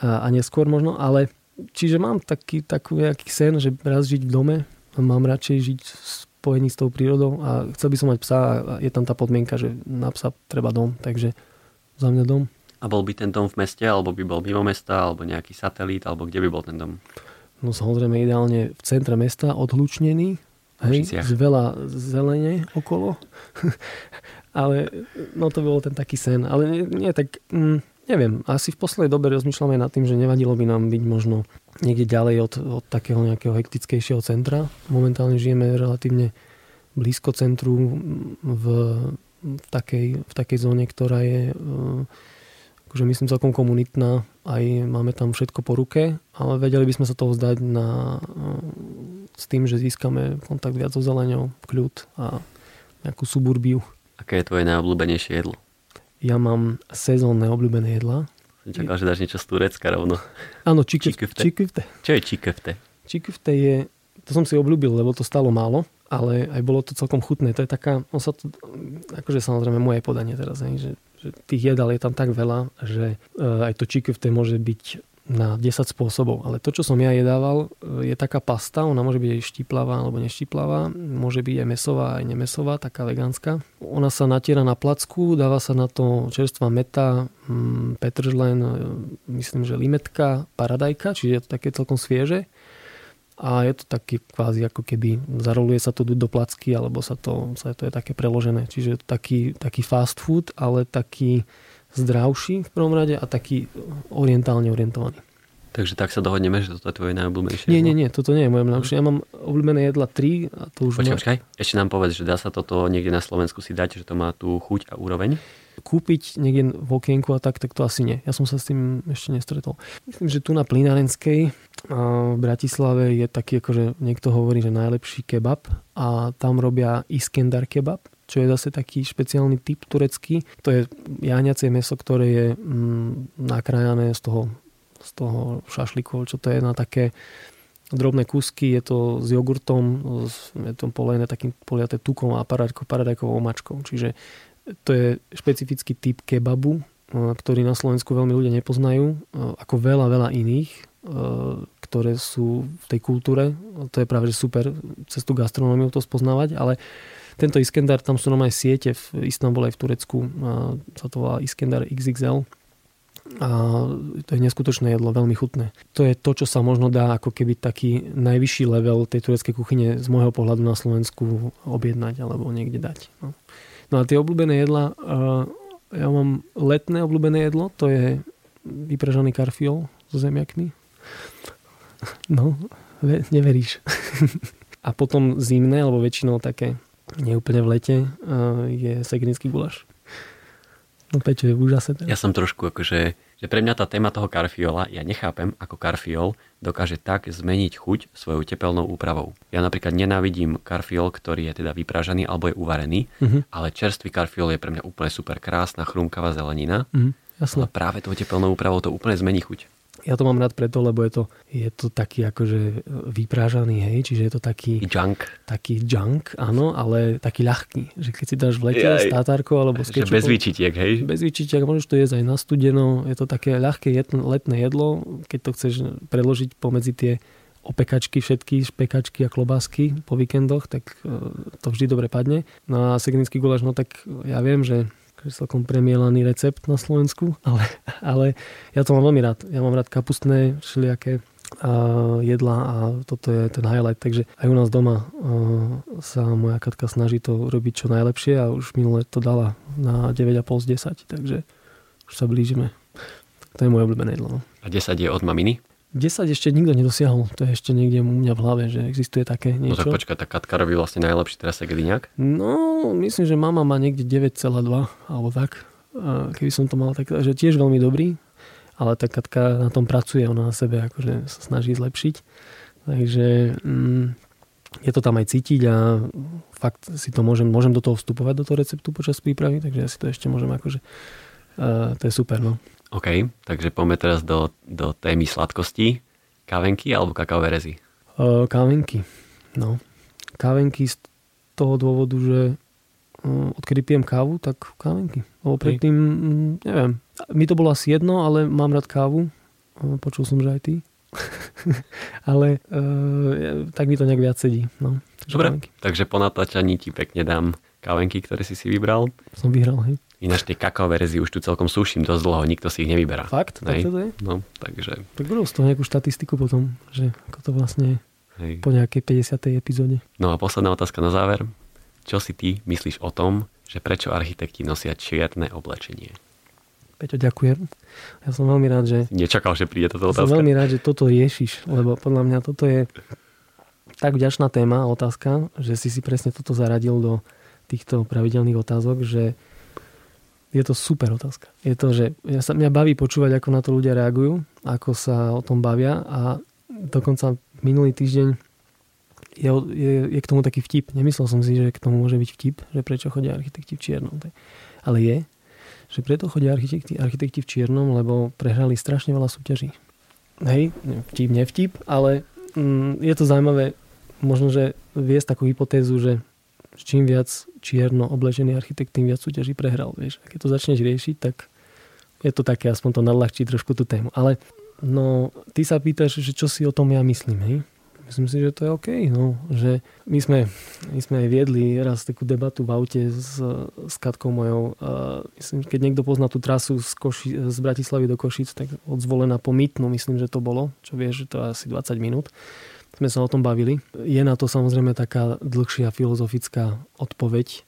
a, a neskôr možno, ale čiže mám taký, taký nejaký sen, že raz žiť v dome, mám radšej žiť v spojení s tou prírodou a chcel by som mať psa a je tam tá podmienka, že na psa treba dom, takže za mňa dom. A bol by ten dom v meste, alebo by bol mimo mesta, alebo nejaký satelít, alebo kde by bol ten dom? No samozrejme ideálne v centre mesta, odhlučnený, hej, z veľa zelene okolo. ale no to bol ten taký sen. Ale nie, nie tak, mm, neviem, asi v poslednej dobe rozmýšľame nad tým, že nevadilo by nám byť možno niekde ďalej od, od takého nejakého hektickejšieho centra. Momentálne žijeme relatívne blízko centru v, v, takej, v takej zóne, ktorá je akože myslím celkom komunitná, aj máme tam všetko po ruke, ale vedeli by sme sa toho zdať na, s tým, že získame kontakt viac so zeleňou, kľud a nejakú suburbiu. Aké je tvoje najobľúbenejšie jedlo? Ja mám sezónne obľúbené jedla. Som čakal, že dáš niečo z Turecka rovno. Áno, čikufte. Čo je čikufte? Čikufte je, to som si obľúbil, lebo to stalo málo, ale aj bolo to celkom chutné. To je taká, on sa to, akože samozrejme moje podanie teraz, že že tých jedál je tam tak veľa, že e, aj to čikufte môže byť na 10 spôsobov. Ale to, čo som ja jedával, e, je taká pasta, ona môže byť aj štiplavá alebo neštiplavá, môže byť aj mesová, aj nemesová, taká vegánska. Ona sa natiera na placku, dáva sa na to čerstvá meta, mm, petržlen, e, myslím, že limetka, paradajka, čiže je to také celkom svieže. A je to taký kvázi ako keby zaroluje sa to do placky alebo sa to, sa to je také preložené. Čiže je to taký, taký fast food, ale taký zdravší v prvom rade a taký orientálne orientovaný. Takže tak sa dohodneme, že toto je tvoje najobľúbenejšie Nie, nie, nie, toto nie je moje najobľúbenejšie. Ja mám obľúbené jedla 3 a to už... Počkaj, počkaj, ešte nám povedz, že dá sa toto niekde na Slovensku si dať, že to má tú chuť a úroveň? Kúpiť niekde v okienku a tak, tak to asi nie. Ja som sa s tým ešte nestretol. Myslím, že tu na Plinárenskej v Bratislave je taký, akože niekto hovorí, že najlepší kebab a tam robia Iskendar kebab čo je zase taký špeciálny typ turecký. To je jahňacie meso, ktoré je mm, nakrájané z toho z toho šašliku, čo to je na také drobné kusky, je to s jogurtom, je to polené takým poliaté tukom a paradajkovou omačkou. Čiže to je špecifický typ kebabu, e, ktorý na Slovensku veľmi ľudia nepoznajú, e, ako veľa, veľa iných, e, ktoré sú v tej kultúre. To je práve super cez tú gastronómiu to spoznávať, ale tento Iskendar, tam sú aj siete v Istanbule aj v Turecku, sa to volá Iskendar XXL, a to je neskutočné jedlo, veľmi chutné. To je to, čo sa možno dá ako keby taký najvyšší level tej tureckej kuchyne z môjho pohľadu na Slovensku objednať alebo niekde dať. No, no a tie obľúbené jedla, ja mám letné obľúbené jedlo, to je vypražaný karfiol so zemiakmi. No, neveríš. a potom zimné, alebo väčšinou také neúplne v lete, je segrinský gulaš. No Peťo je úžasné. Ja som trošku akože, že pre mňa tá téma toho karfiola, ja nechápem, ako karfiol dokáže tak zmeniť chuť svojou tepelnou úpravou. Ja napríklad nenávidím karfiol, ktorý je teda vypražaný alebo je uvarený, uh-huh. ale čerstvý karfiol je pre mňa úplne super krásna, chrumkavá zelenina. Uh-huh. Jasne. Ale práve tou tepelnou úpravou to úplne zmení chuť. Ja to mám rád preto, lebo je to, je to taký akože vyprážaný, hej, čiže je to taký... Junk. Taký junk, áno, ale taký ľahký. Že keď si dáš v lete s tátárkou alebo s kečupom... Bez výčitiek, hej? Bez výčitiek, môžeš to jesť aj na studeno. Je to také ľahké letné jedlo, keď to chceš preložiť pomedzi tie opekačky všetky, špekačky a klobásky po víkendoch, tak e, to vždy dobre padne. No a segnický guláš, no tak ja viem, že celkom premielaný recept na Slovensku, ale, ale ja to mám veľmi rád. Ja mám rád kapustné všelijaké a jedla a toto je ten highlight. Takže aj u nás doma sa moja Katka snaží to robiť čo najlepšie a už minule to dala na 9,5 z 10, takže už sa blížime. To je moje obľúbené jedlo. No. A 10 je od maminy? 10 ešte nikto nedosiahol. To je ešte niekde u mňa v hlave, že existuje také niečo. No tak počkaj, tak Katka robí vlastne najlepší teraz nejak? No, myslím, že mama má niekde 9,2 alebo tak. Keby som to mal tak, že tiež veľmi dobrý, ale tak Katka na tom pracuje, ona na sebe akože sa snaží zlepšiť. Takže mm, je to tam aj cítiť a fakt si to môžem, môžem do toho vstupovať do toho receptu počas prípravy, takže ja si to ešte môžem akože, uh, to je super, no. OK, takže poďme teraz do, do témy sladkosti. Kávenky alebo kakaové rezy? Uh, kávenky, no. Kávenky z toho dôvodu, že uh, odkedy pijem kávu, tak kávenky. Lebo predtým, mm, neviem, mi to bolo asi jedno, ale mám rád kávu. Uh, počul som, že aj ty. ale uh, tak mi to nejak viac sedí. No. Dobre, kávenky. takže po natáčaní ti pekne dám kávenky, ktoré si si vybral. Som vyhral, hej. Ináč tie kakaové rezy už tu celkom suším dosť dlho, nikto si ich nevyberá. Fakt? Tak to je? No, takže... Tak budú z toho nejakú štatistiku potom, že ako to vlastne Hej. po nejakej 50. epizóde. No a posledná otázka na záver. Čo si ty myslíš o tom, že prečo architekti nosia čierne oblečenie? Peťo, ďakujem. Ja som veľmi rád, že... Nečakal, že príde táto otázka. Som veľmi rád, že toto riešiš, lebo podľa mňa toto je tak vďačná téma, otázka, že si si presne toto zaradil do týchto pravidelných otázok, že je to super otázka. Je to, že ja sa, mňa baví počúvať, ako na to ľudia reagujú, ako sa o tom bavia a dokonca minulý týždeň je, je, je k tomu taký vtip. Nemyslel som si, že k tomu môže byť vtip, že prečo chodia architekti v čiernom. Ale je, že preto chodia architekti, architekti v čiernom, lebo prehrali strašne veľa súťaží. Hej, vtip, nevtip, ale mm, je to zaujímavé možno, že viesť takú hypotézu, že čím viac čierno oblečený architekt, tým viac súťaží prehral. Vieš. A keď to začneš riešiť, tak je to také, aspoň to nadľahčí trošku tú tému. Ale no, ty sa pýtaš, že čo si o tom ja myslím, hej? Myslím si, že to je OK, no, že my sme, my sme aj viedli raz takú debatu v aute s, s Katkou mojou. A myslím, keď niekto pozná tú trasu z, Koši, z Bratislavy do Košic, tak odzvolená po Mytnu, myslím, že to bolo, čo vieš, že to je asi 20 minút sme sa o tom bavili. Je na to samozrejme taká dlhšia filozofická odpoveď. E,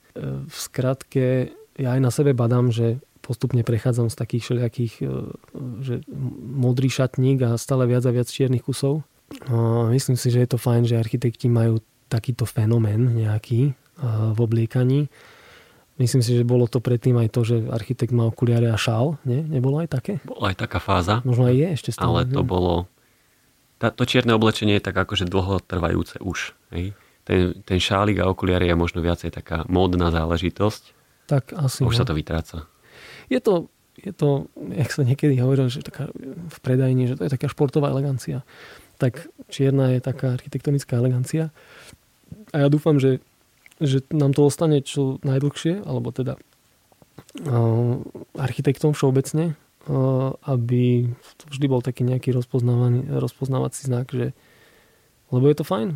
v skratke, ja aj na sebe badám, že postupne prechádzam z takých všelijakých, e, že modrý šatník a stále viac a viac čiernych kusov. Myslím si, že je to fajn, že architekti majú takýto fenomén nejaký v obliekaní. Myslím si, že bolo to predtým aj to, že architekt má okuliare a šál. Nie? Nebolo aj také? Bola aj taká fáza. Možno aj je ešte stále. Ale to bolo tá, to čierne oblečenie je tak akože dlhotrvajúce už. Hej? Ten, ten šálik a okuliare je možno viacej taká módna záležitosť. Tak asi. Už no. sa to vytráca. Je to, je to, jak sa niekedy hovoril, že taká v predajni, že to je taká športová elegancia. Tak čierna je taká architektonická elegancia. A ja dúfam, že, že nám to ostane čo najdlhšie, alebo teda architektom všeobecne, aby vždy bol taký nejaký rozpoznávací znak, že lebo je to fajn.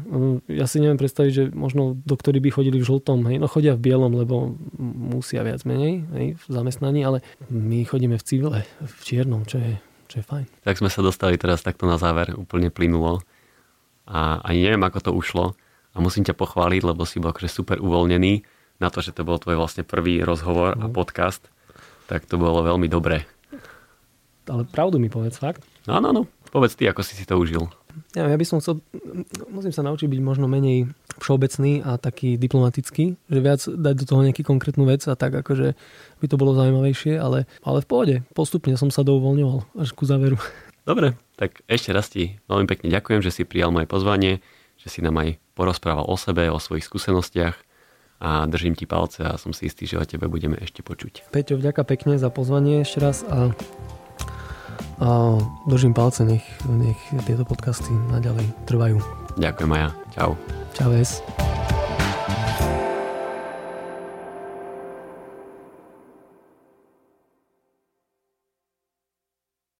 Ja si neviem predstaviť, že možno doktori by chodili v žltom, hej, no chodia v bielom, lebo musia viac menej hej, v zamestnaní, ale my chodíme v civile, v čiernom, čo je, čo je fajn. Tak sme sa dostali teraz takto na záver, úplne plynulo. A ani neviem, ako to ušlo. A musím ťa pochváliť, lebo si bol akože super uvoľnený na to, že to bol tvoj vlastne prvý rozhovor no. a mhm. podcast. Tak to bolo veľmi dobré ale pravdu mi povedz fakt. Áno, áno, povedz ty, ako si si to užil. Ja, ja by som chcel, musím sa naučiť byť možno menej všeobecný a taký diplomatický, že viac dať do toho nejaký konkrétnu vec a tak akože by to bolo zaujímavejšie, ale, ale v pohode, postupne som sa douvoľňoval až ku záveru. Dobre, tak ešte raz ti veľmi pekne ďakujem, že si prijal moje pozvanie, že si nám aj porozprával o sebe, o svojich skúsenostiach a držím ti palce a som si istý, že o tebe budeme ešte počuť. Peťo, vďaka pekne za pozvanie ešte raz a a držím palce, nech, nech tieto podcasty naďalej trvajú. Ďakujem Maja. Čau. Čau, es.